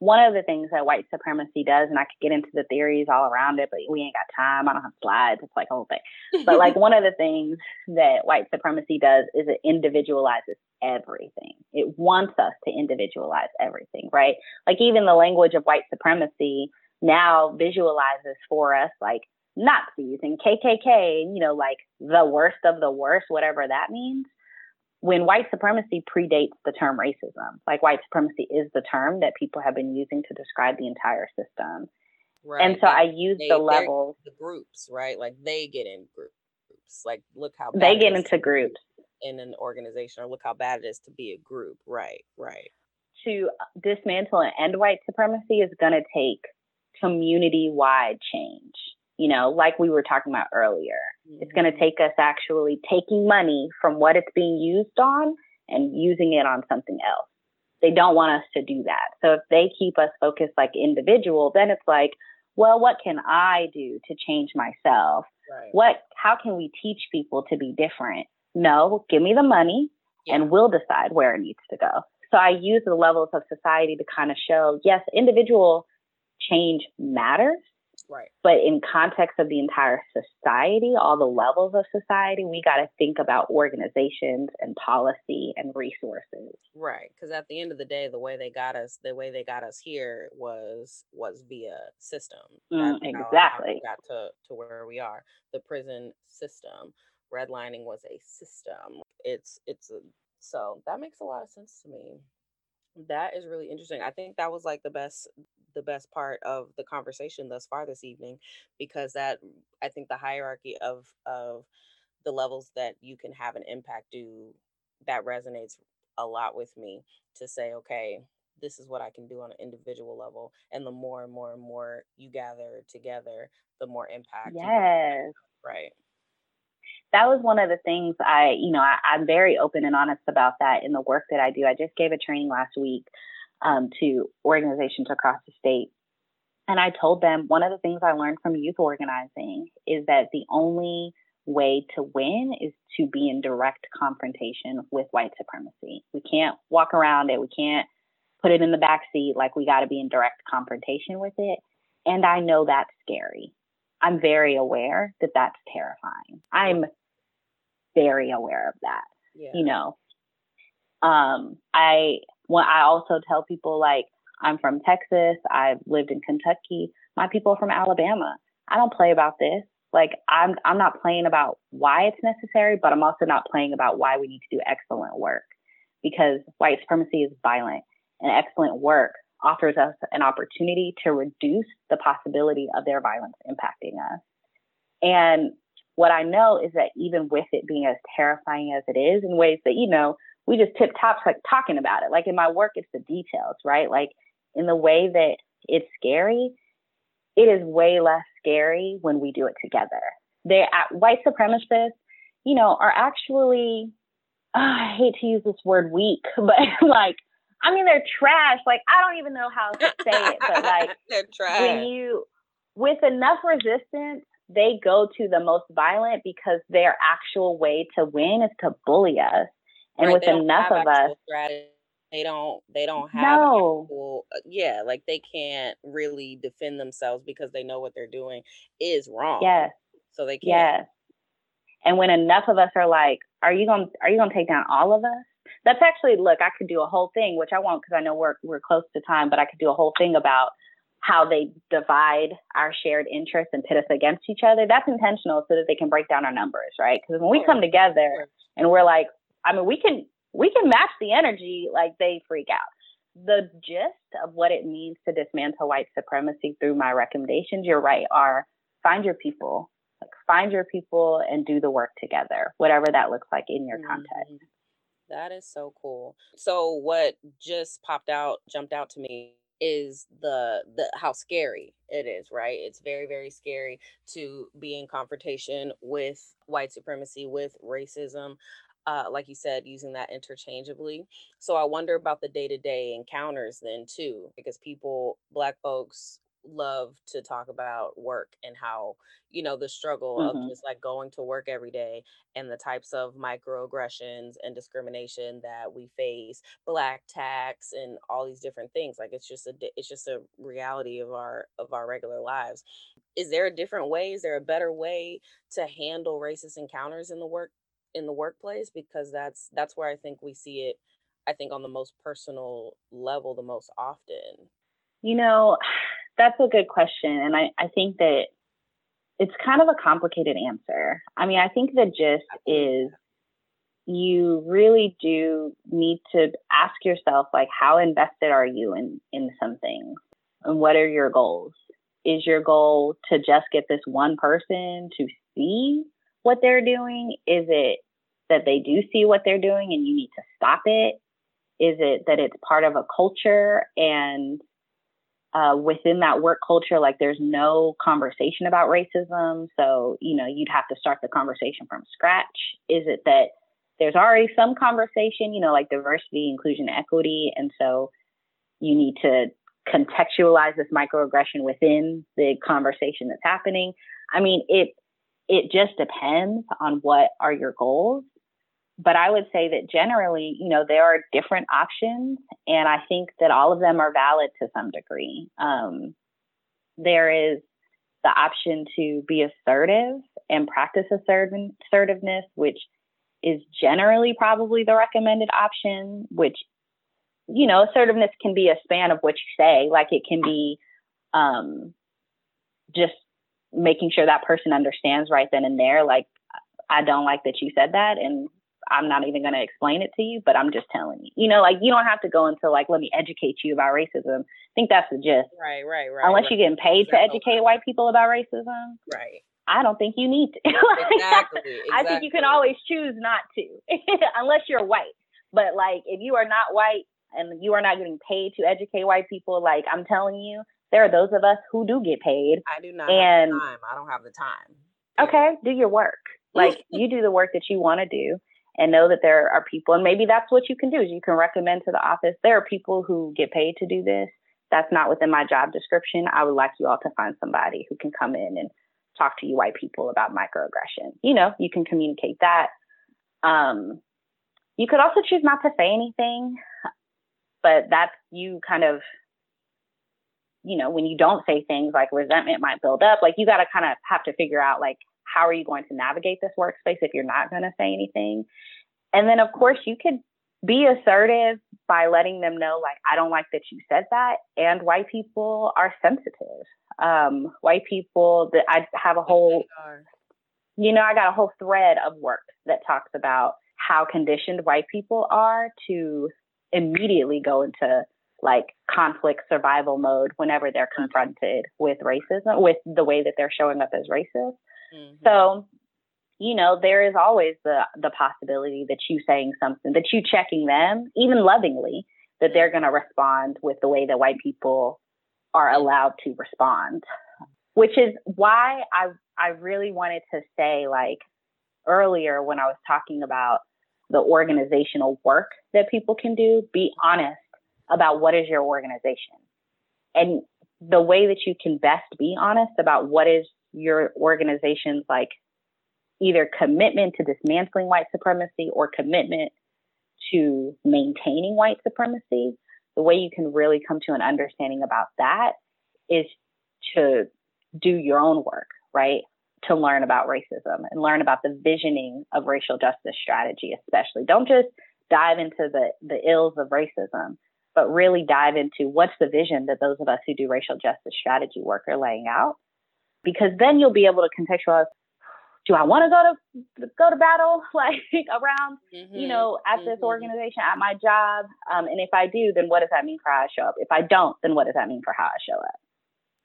one of the things that white supremacy does, and I could get into the theories all around it, but we ain't got time. I don't have slides. It's like a whole thing. But like one of the things that white supremacy does is it individualizes everything. It wants us to individualize everything, right? Like even the language of white supremacy now visualizes for us like Nazis and KKK, and, you know, like the worst of the worst, whatever that means when white supremacy predates the term racism. Like white supremacy is the term that people have been using to describe the entire system. Right. And so I use they, the levels. The groups, right? Like they get in groups. Like look how they get into groups in an organization, or look how bad it is to be a group. Right, right. To dismantle and end white supremacy is going to take community wide change you know, like we were talking about earlier. Mm-hmm. It's going to take us actually taking money from what it's being used on and using it on something else. They don't want us to do that. So if they keep us focused like individual, then it's like, well, what can I do to change myself? Right. What how can we teach people to be different? No, give me the money yeah. and we'll decide where it needs to go. So I use the levels of society to kind of show, yes, individual change matters, Right. But in context of the entire society, all the levels of society, we got to think about organizations and policy and resources. Right. Because at the end of the day, the way they got us, the way they got us here was was via system. Mm, exactly. got to to where we are. The prison system. Redlining was a system. It's it's a so that makes a lot of sense to me. That is really interesting. I think that was like the best the best part of the conversation thus far this evening because that mm, I think the hierarchy of of the levels that you can have an impact do that resonates a lot with me to say okay this is what I can do on an individual level and the more and more and more you gather together the more impact yes right that was one of the things I, you know, I, am very open and honest about that in the work that I do. I just gave a training last week um, to organizations across the state. And I told them one of the things I learned from youth organizing is that the only way to win is to be in direct confrontation with white supremacy. We can't walk around it. We can't put it in the back seat. Like we got to be in direct confrontation with it. And I know that's scary. I'm very aware that that's terrifying. I'm very aware of that. Yeah. You know, um, I when I also tell people like I'm from Texas, I've lived in Kentucky, my people are from Alabama. I don't play about this. Like I'm I'm not playing about why it's necessary, but I'm also not playing about why we need to do excellent work because white supremacy is violent and excellent work offers us an opportunity to reduce the possibility of their violence impacting us. And what I know is that even with it being as terrifying as it is in ways that, you know, we just tip tops like talking about it. Like in my work, it's the details, right? Like in the way that it's scary, it is way less scary when we do it together. They uh, white supremacists, you know, are actually oh, I hate to use this word weak, but like I mean they're trash. Like I don't even know how to say it, but like they're trash. When you with enough resistance, they go to the most violent because their actual way to win is to bully us and right, with enough of us. strategy. they don't they don't have no. Actual, uh, yeah like they can't really defend themselves because they know what they're doing is wrong yes. so they can't. Yes. And when enough of us are like are you gonna are you gonna take down all of us? That's actually look i could do a whole thing which i won't because i know we're we're close to time but i could do a whole thing about how they divide our shared interests and pit us against each other. That's intentional so that they can break down our numbers right? Because when we come together and we're like I mean, we can we can match the energy like they freak out. The gist of what it means to dismantle white supremacy through my recommendations, you're right, are find your people. Like find your people and do the work together, whatever that looks like in your context. Mm-hmm. That is so cool. So what just popped out, jumped out to me is the the how scary it is right it's very very scary to be in confrontation with white supremacy with racism uh, like you said, using that interchangeably. So I wonder about the day to day encounters then too, because people, Black folks, love to talk about work and how you know the struggle mm-hmm. of just like going to work every day and the types of microaggressions and discrimination that we face black tax and all these different things like it's just a it's just a reality of our of our regular lives is there a different way is there a better way to handle racist encounters in the work in the workplace because that's that's where I think we see it I think on the most personal level the most often. You know, that's a good question and I I think that it's kind of a complicated answer. I mean, I think the gist is you really do need to ask yourself like how invested are you in in something and what are your goals is your goal to just get this one person to see what they're doing? Is it that they do see what they're doing and you need to stop it? Is it that it's part of a culture and uh, within that work culture, like there's no conversation about racism? So, you know, you'd have to start the conversation from scratch. Is it that there's already some conversation, you know, like diversity, inclusion, equity, and so you need to contextualize this microaggression within the conversation that's happening? I mean, it it just depends on what are your goals. But I would say that generally, you know, there are different options, and I think that all of them are valid to some degree. Um, there is the option to be assertive and practice assertiveness, which is generally probably the recommended option, which, you know, assertiveness can be a span of what you say. Like it can be um, just making sure that person understands right then and there. Like, I don't like that you said that. And I'm not even going to explain it to you, but I'm just telling you. You know, like you don't have to go into like, let me educate you about racism. I think that's the gist. Right, right, right. Unless right. you're getting paid to educate white people about racism. Right. I don't think you need to. exactly, exactly. I think you can always choose not to, unless you're white. But like, if you are not white and you are not getting paid to educate white people, like I'm telling you, there are those of us who do get paid. I do not and, have the time. I don't have the time. Okay, do your work. Like you do the work that you want to do and know that there are people and maybe that's what you can do is you can recommend to the office there are people who get paid to do this that's not within my job description i would like you all to find somebody who can come in and talk to you white people about microaggression you know you can communicate that um, you could also choose not to say anything but that's you kind of you know when you don't say things like resentment might build up like you got to kind of have to figure out like how are you going to navigate this workspace if you're not going to say anything? And then, of course, you could be assertive by letting them know, like, I don't like that you said that. And white people are sensitive. Um, white people that I have a whole, you know, I got a whole thread of work that talks about how conditioned white people are to immediately go into like conflict survival mode whenever they're confronted with racism, with the way that they're showing up as racist. Mm-hmm. So, you know, there is always the the possibility that you saying something, that you checking them, even lovingly, that they're going to respond with the way that white people are allowed to respond. Which is why I I really wanted to say like earlier when I was talking about the organizational work that people can do, be honest about what is your organization. And the way that you can best be honest about what is your organization's like either commitment to dismantling white supremacy or commitment to maintaining white supremacy, the way you can really come to an understanding about that is to do your own work, right? To learn about racism and learn about the visioning of racial justice strategy, especially. Don't just dive into the, the ills of racism, but really dive into what's the vision that those of us who do racial justice strategy work are laying out because then you'll be able to contextualize do I want to go to go to battle like around mm-hmm, you know at mm-hmm. this organization at my job um, and if I do then what does that mean for how I show up if I don't then what does that mean for how I show up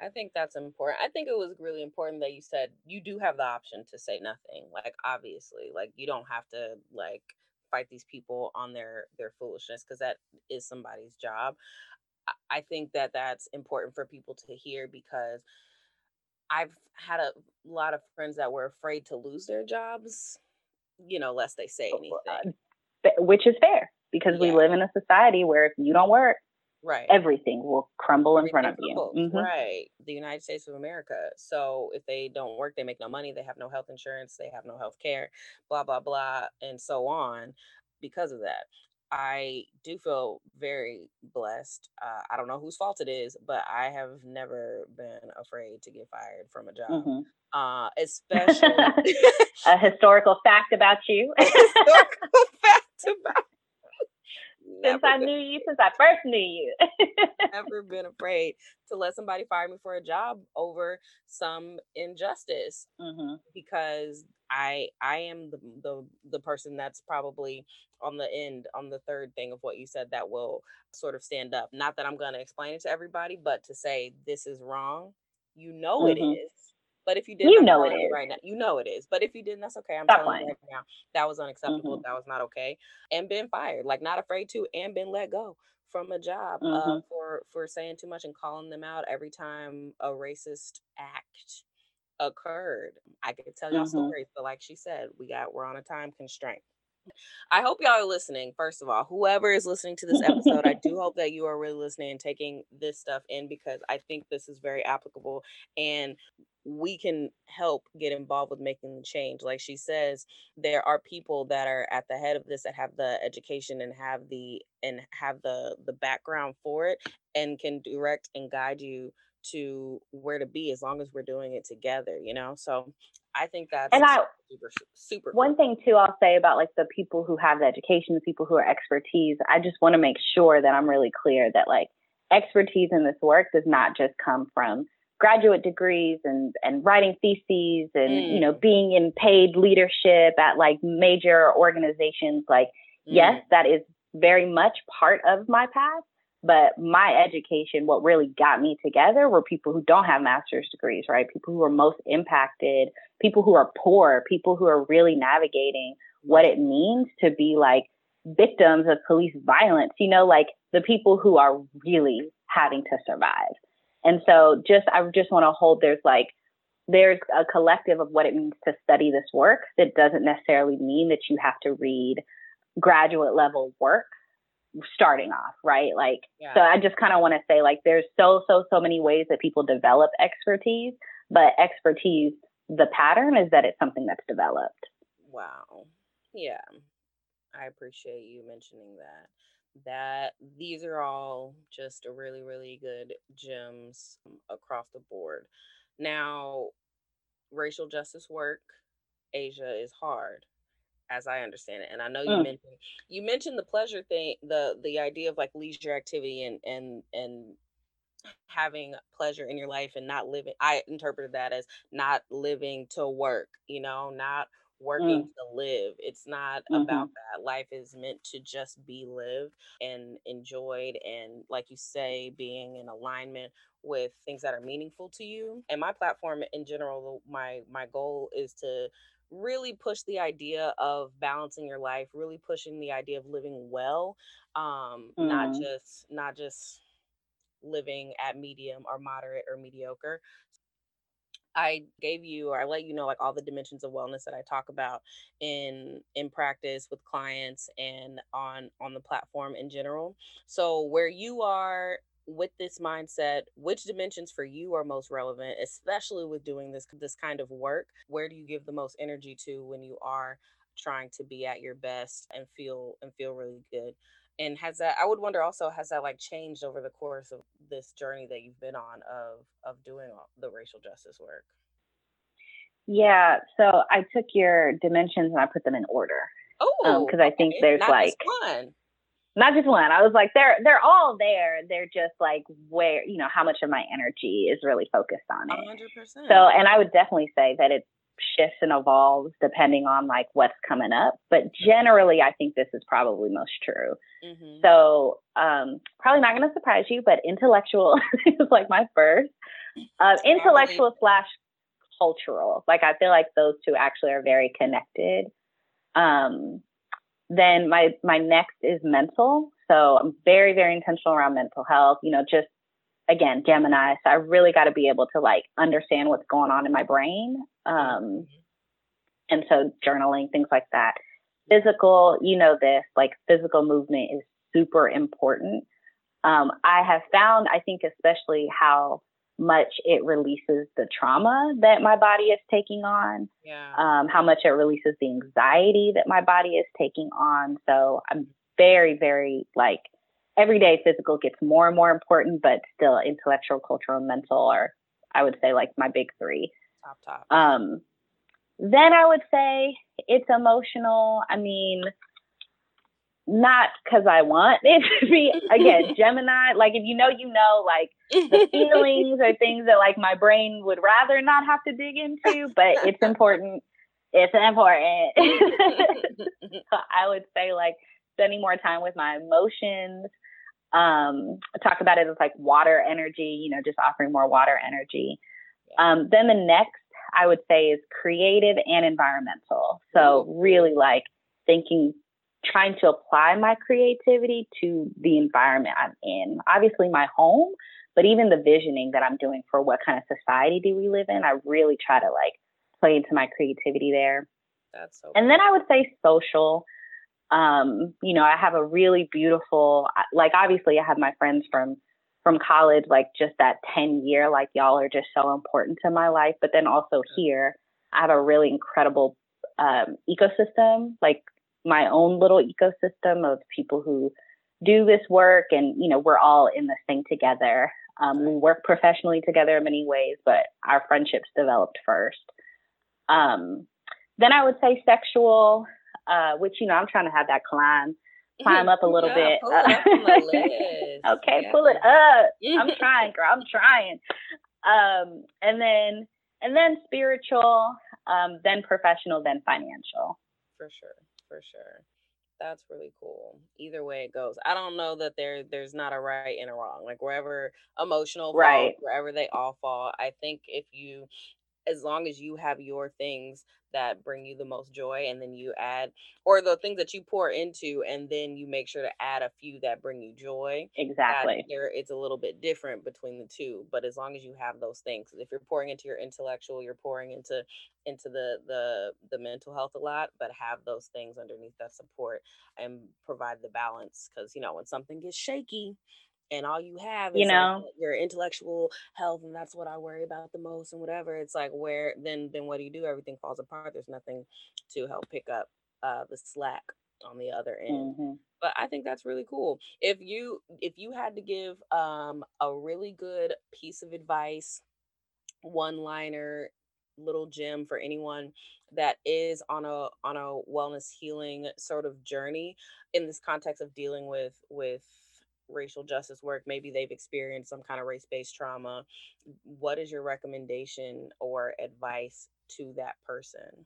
I think that's important. I think it was really important that you said you do have the option to say nothing. Like obviously, like you don't have to like fight these people on their their foolishness because that is somebody's job. I think that that's important for people to hear because I've had a lot of friends that were afraid to lose their jobs, you know, lest they say uh, anything. Which is fair because yeah. we live in a society where if you don't work, right, everything will crumble in front of you. Mm-hmm. Right, the United States of America. So if they don't work, they make no money. They have no health insurance. They have no health care. Blah blah blah, and so on because of that. I do feel very blessed. Uh, I don't know whose fault it is, but I have never been afraid to get fired from a job. Mm-hmm. Uh, especially a historical fact about you. historical fact about since I knew you, since I first knew you. never been afraid to let somebody fire me for a job over some injustice mm-hmm. because I I am the, the the person that's probably on the end on the third thing of what you said that will sort of stand up. Not that I'm going to explain it to everybody, but to say this is wrong. You know mm-hmm. it is. But if you didn't, you know it is right now. You know it is. But if you didn't, that's okay. I'm Stop telling you right now that was unacceptable. Mm-hmm. That was not okay, and been fired. Like not afraid to, and been let go from a job uh, mm-hmm. uh, for for saying too much and calling them out every time a racist act occurred. I could tell y'all mm-hmm. stories, but like she said, we got we're on a time constraint. I hope y'all are listening. First of all, whoever is listening to this episode, I do hope that you are really listening and taking this stuff in because I think this is very applicable and we can help get involved with making the change. Like she says, there are people that are at the head of this that have the education and have the and have the the background for it and can direct and guide you to where to be as long as we're doing it together, you know? So I think that's and I, super, super. One cool. thing too, I'll say about like the people who have the education, the people who are expertise. I just want to make sure that I'm really clear that like expertise in this work does not just come from graduate degrees and and writing theses and mm. you know mm. being in paid leadership at like major organizations. Like, mm. yes, that is very much part of my path but my education, what really got me together were people who don't have master's degrees, right? People who are most impacted, people who are poor, people who are really navigating what it means to be like victims of police violence, you know, like the people who are really having to survive. And so just, I just want to hold there's like, there's a collective of what it means to study this work that doesn't necessarily mean that you have to read graduate level work starting off, right? Like, yeah. so I just kind of want to say, like, there's so, so, so many ways that people develop expertise, but expertise, the pattern is that it's something that's developed. Wow. Yeah. I appreciate you mentioning that. That these are all just a really, really good gems across the board. Now, racial justice work, Asia is hard as I understand it. And I know you mm. mentioned you mentioned the pleasure thing, the the idea of like leisure activity and and and having pleasure in your life and not living I interpreted that as not living to work, you know, not working mm. to live. It's not mm-hmm. about that. Life is meant to just be lived and enjoyed and like you say being in alignment with things that are meaningful to you. And my platform in general, my my goal is to really push the idea of balancing your life really pushing the idea of living well um mm. not just not just living at medium or moderate or mediocre I gave you or I let you know like all the dimensions of wellness that I talk about in in practice with clients and on on the platform in general. So where you are with this mindset which dimensions for you are most relevant especially with doing this this kind of work? Where do you give the most energy to when you are trying to be at your best and feel and feel really good? And has that i would wonder also has that like changed over the course of this journey that you've been on of of doing the racial justice work? Yeah so i took your dimensions and i put them in order oh because um, i think there's like one not just one. I was like, they're they're all there. They're just like where you know how much of my energy is really focused on it. 100%. So, and I would definitely say that it shifts and evolves depending on like what's coming up. But generally, I think this is probably most true. Mm-hmm. So, um, probably not going to surprise you, but intellectual is like my first. Uh, intellectual slash cultural. Like I feel like those two actually are very connected. Um, then my my next is mental. So I'm very very intentional around mental health. You know, just again Gemini. So I really got to be able to like understand what's going on in my brain. Um, and so journaling things like that. Physical, you know this, like physical movement is super important. Um, I have found, I think, especially how much it releases the trauma that my body is taking on, yeah. um, how much it releases the anxiety that my body is taking on. So I'm very, very like everyday physical gets more and more important, but still intellectual, cultural, and mental are, I would say, like my big three. Top, top. Um, then I would say it's emotional. I mean, not because I want it to be again Gemini. Like if you know, you know, like the feelings are things that like my brain would rather not have to dig into, but it's important. It's important. I would say like spending more time with my emotions. Um, talk about it as like water energy, you know, just offering more water energy. Um, then the next I would say is creative and environmental. So really like thinking trying to apply my creativity to the environment I'm in. Obviously, my home, but even the visioning that I'm doing for what kind of society do we live in, I really try to like play into my creativity there. That's so. And then I would say social. Um, you know, I have a really beautiful, like obviously I have my friends from from college, like just that 10 year, like y'all are just so important to my life. But then also here, I have a really incredible um, ecosystem, like my own little ecosystem of people who do this work and you know we're all in this thing together Um, we work professionally together in many ways, but our friendships developed first. Um, then I would say sexual, uh, which you know I'm trying to have that climb climb up a little yeah, bit. Pull it up on the list. okay, Yeah. pull it up. I'm trying, girl. I'm trying. Um, and then and then spiritual, um, then professional, then financial. For sure, for sure. That's really cool. Either way it goes. I don't know that there there's not a right and a wrong. Like wherever emotional Right. wherever they all fall. I think if you as long as you have your things that bring you the most joy and then you add or the things that you pour into and then you make sure to add a few that bring you joy Exactly. there it's a little bit different between the two but as long as you have those things if you're pouring into your intellectual you're pouring into into the the the mental health a lot but have those things underneath that support and provide the balance because you know when something gets shaky and all you have You is like know, your intellectual health and that's what i worry about the most and whatever it's like where then then what do you do? Everything falls apart there's nothing to help pick up uh the slack on the other end. Hmm but i think that's really cool. If you if you had to give um a really good piece of advice one liner little gem for anyone that is on a on a wellness healing sort of journey in this context of dealing with with racial justice work maybe they've experienced some kind of race-based trauma what is your recommendation or advice to that person?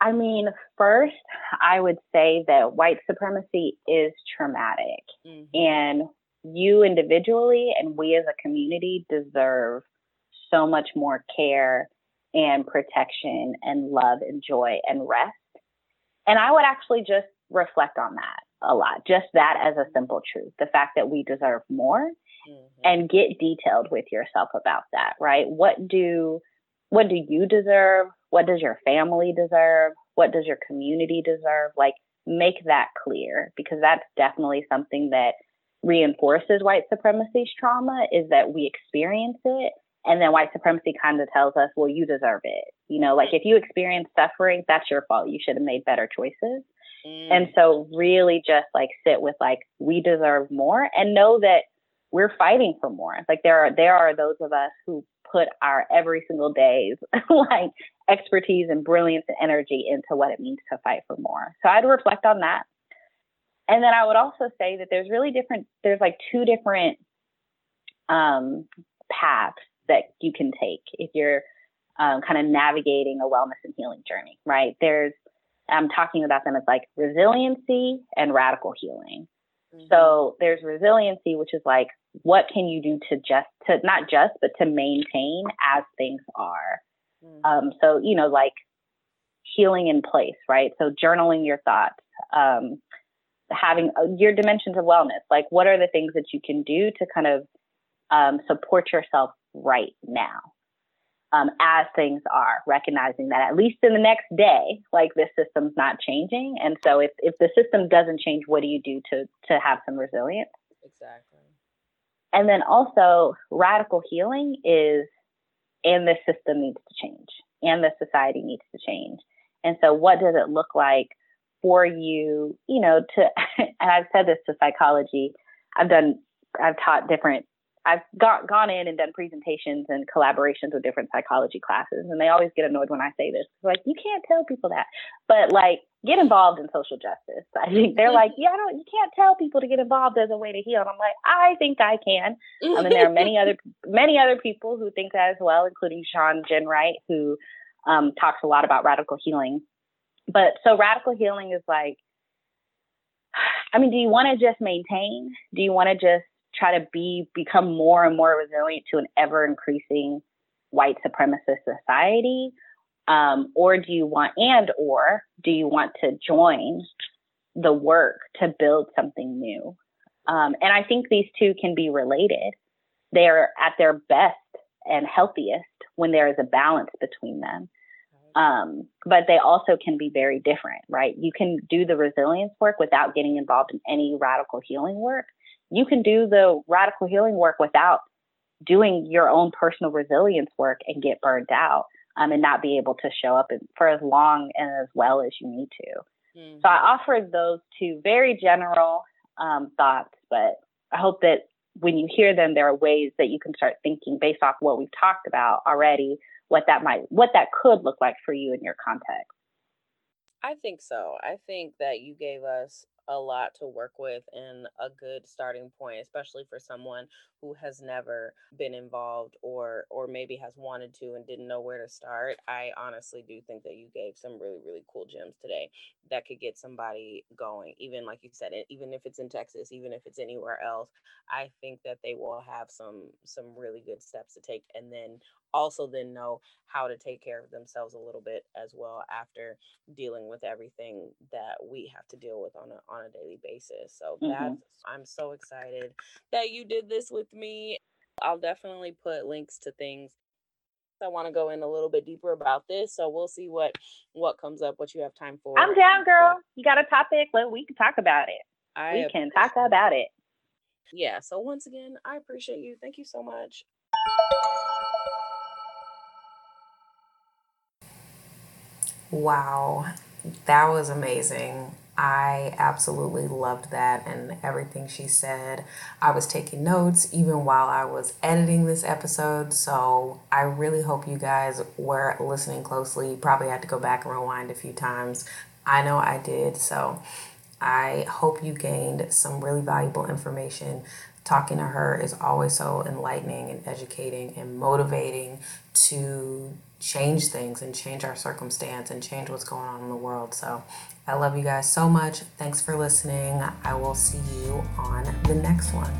I mean, first, I would say that white supremacy is traumatic, hmm and you individually and we as a community deserve so much more care and protection and love and joy and rest. And I would actually just reflect on that a lot, just that as a simple truth the fact that we deserve more hmm and get detailed with yourself about that, right? What do what do you deserve? What does your family deserve? What does your community deserve? Like make that clear because that's definitely something that reinforces white supremacy's trauma is that we experience it and then white supremacy kind of tells us, well, you deserve it. You know, like if you experience suffering, that's your fault. You should have made better choices. And Mm, so really just like sit with like we deserve more and know that we're fighting for more. Like there are there are those of us who put our every single day's like expertise and brilliance and energy into what it means to fight for more. So I'd reflect on that. And then I would also say that there's really different there's like two different um paths that you can take if you're um, kind of navigating a wellness and healing journey, right? There's I'm talking about them as like resiliency and radical healing. mhm, So there's resiliency, which is like, what can you do to just, to not just, but to maintain as things are. mhm, Um, so, you know, like healing in place, right? So journaling your thoughts, um, having uh, your dimensions of wellness. Like, what are the things that you can do to kind of um, support yourself right now? Um, as things are, recognizing that at least in the next day, like this system's not changing. And so if, if the system doesn't change, what do you do to, to have some resilience? exactly And then also radical healing is, and the system needs to change and the society needs to change. And so what does it look like for you, you know, to, and I've said this to psychology, I've done, I've taught different I've got, gone in and done presentations and collaborations with different psychology classes, and they always get annoyed when I say this. Like, you can't tell people that, but like, get involved in social justice. I think they're like, yeah, I don't, you can't tell people to get involved as a way to heal. And I'm like, I think I can. Um, and there are many other, many other people who think that as well, including Shawn Ginwright, who um, talks a lot about radical healing. But so radical healing is like, I mean, do you want to just maintain? Do you want to just try to be become more and more resilient to an ever increasing white supremacist society? Um, or do you want and or do you want to join the work to build something new? Um, and i think these two can be related. They're at their best and healthiest when there is a balance between them. Um, but they also can be very different right? You can do the resilience work without getting involved in any radical healing work you can do the radical healing work without doing your own personal resilience work and get burned out um, and not be able to show up for as long and as well as you need to. Mhm. So I offered those two very general um, thoughts, but I hope that when you hear them, there are ways that you can start thinking based off what we've talked about already, what that might, what that could look like for you in your context. I think so. I think that you gave us a lot to work with and a good starting point especially for someone who has never been involved or or maybe has wanted to and didn't know where to start. I honestly do think that you gave some really really cool gems today that could get somebody going even like you said even if it's in texas even if it's anywhere else. I think that they will have some some really good steps to take and then also then know how to take care of themselves a little bit as well after dealing with everything that we have to deal with on a on a daily basis. So mm-hmm. that's I'm so excited that you did this with me. I'll definitely put links to things I want to go in a little bit deeper about this. So we'll see what what comes up, what you have time for. I'm down, girl. You got a topic? Well, we can talk about it. I we can talk about it. Yeah. So once again, I appreciate you. Thank you so much. Wow, that was amazing. I absolutely loved that and everything she said. I was taking notes even while I was editing this episode, so I really hope you guys were listening closely. You probably had to go back and rewind a few times. I know I did, so I hope you gained some really valuable information. Talking to her is always so enlightening and educating and motivating to change things and change our circumstance and change what's going on in the world. So I love you guys so much. Thanks for listening. I will see you on the next one.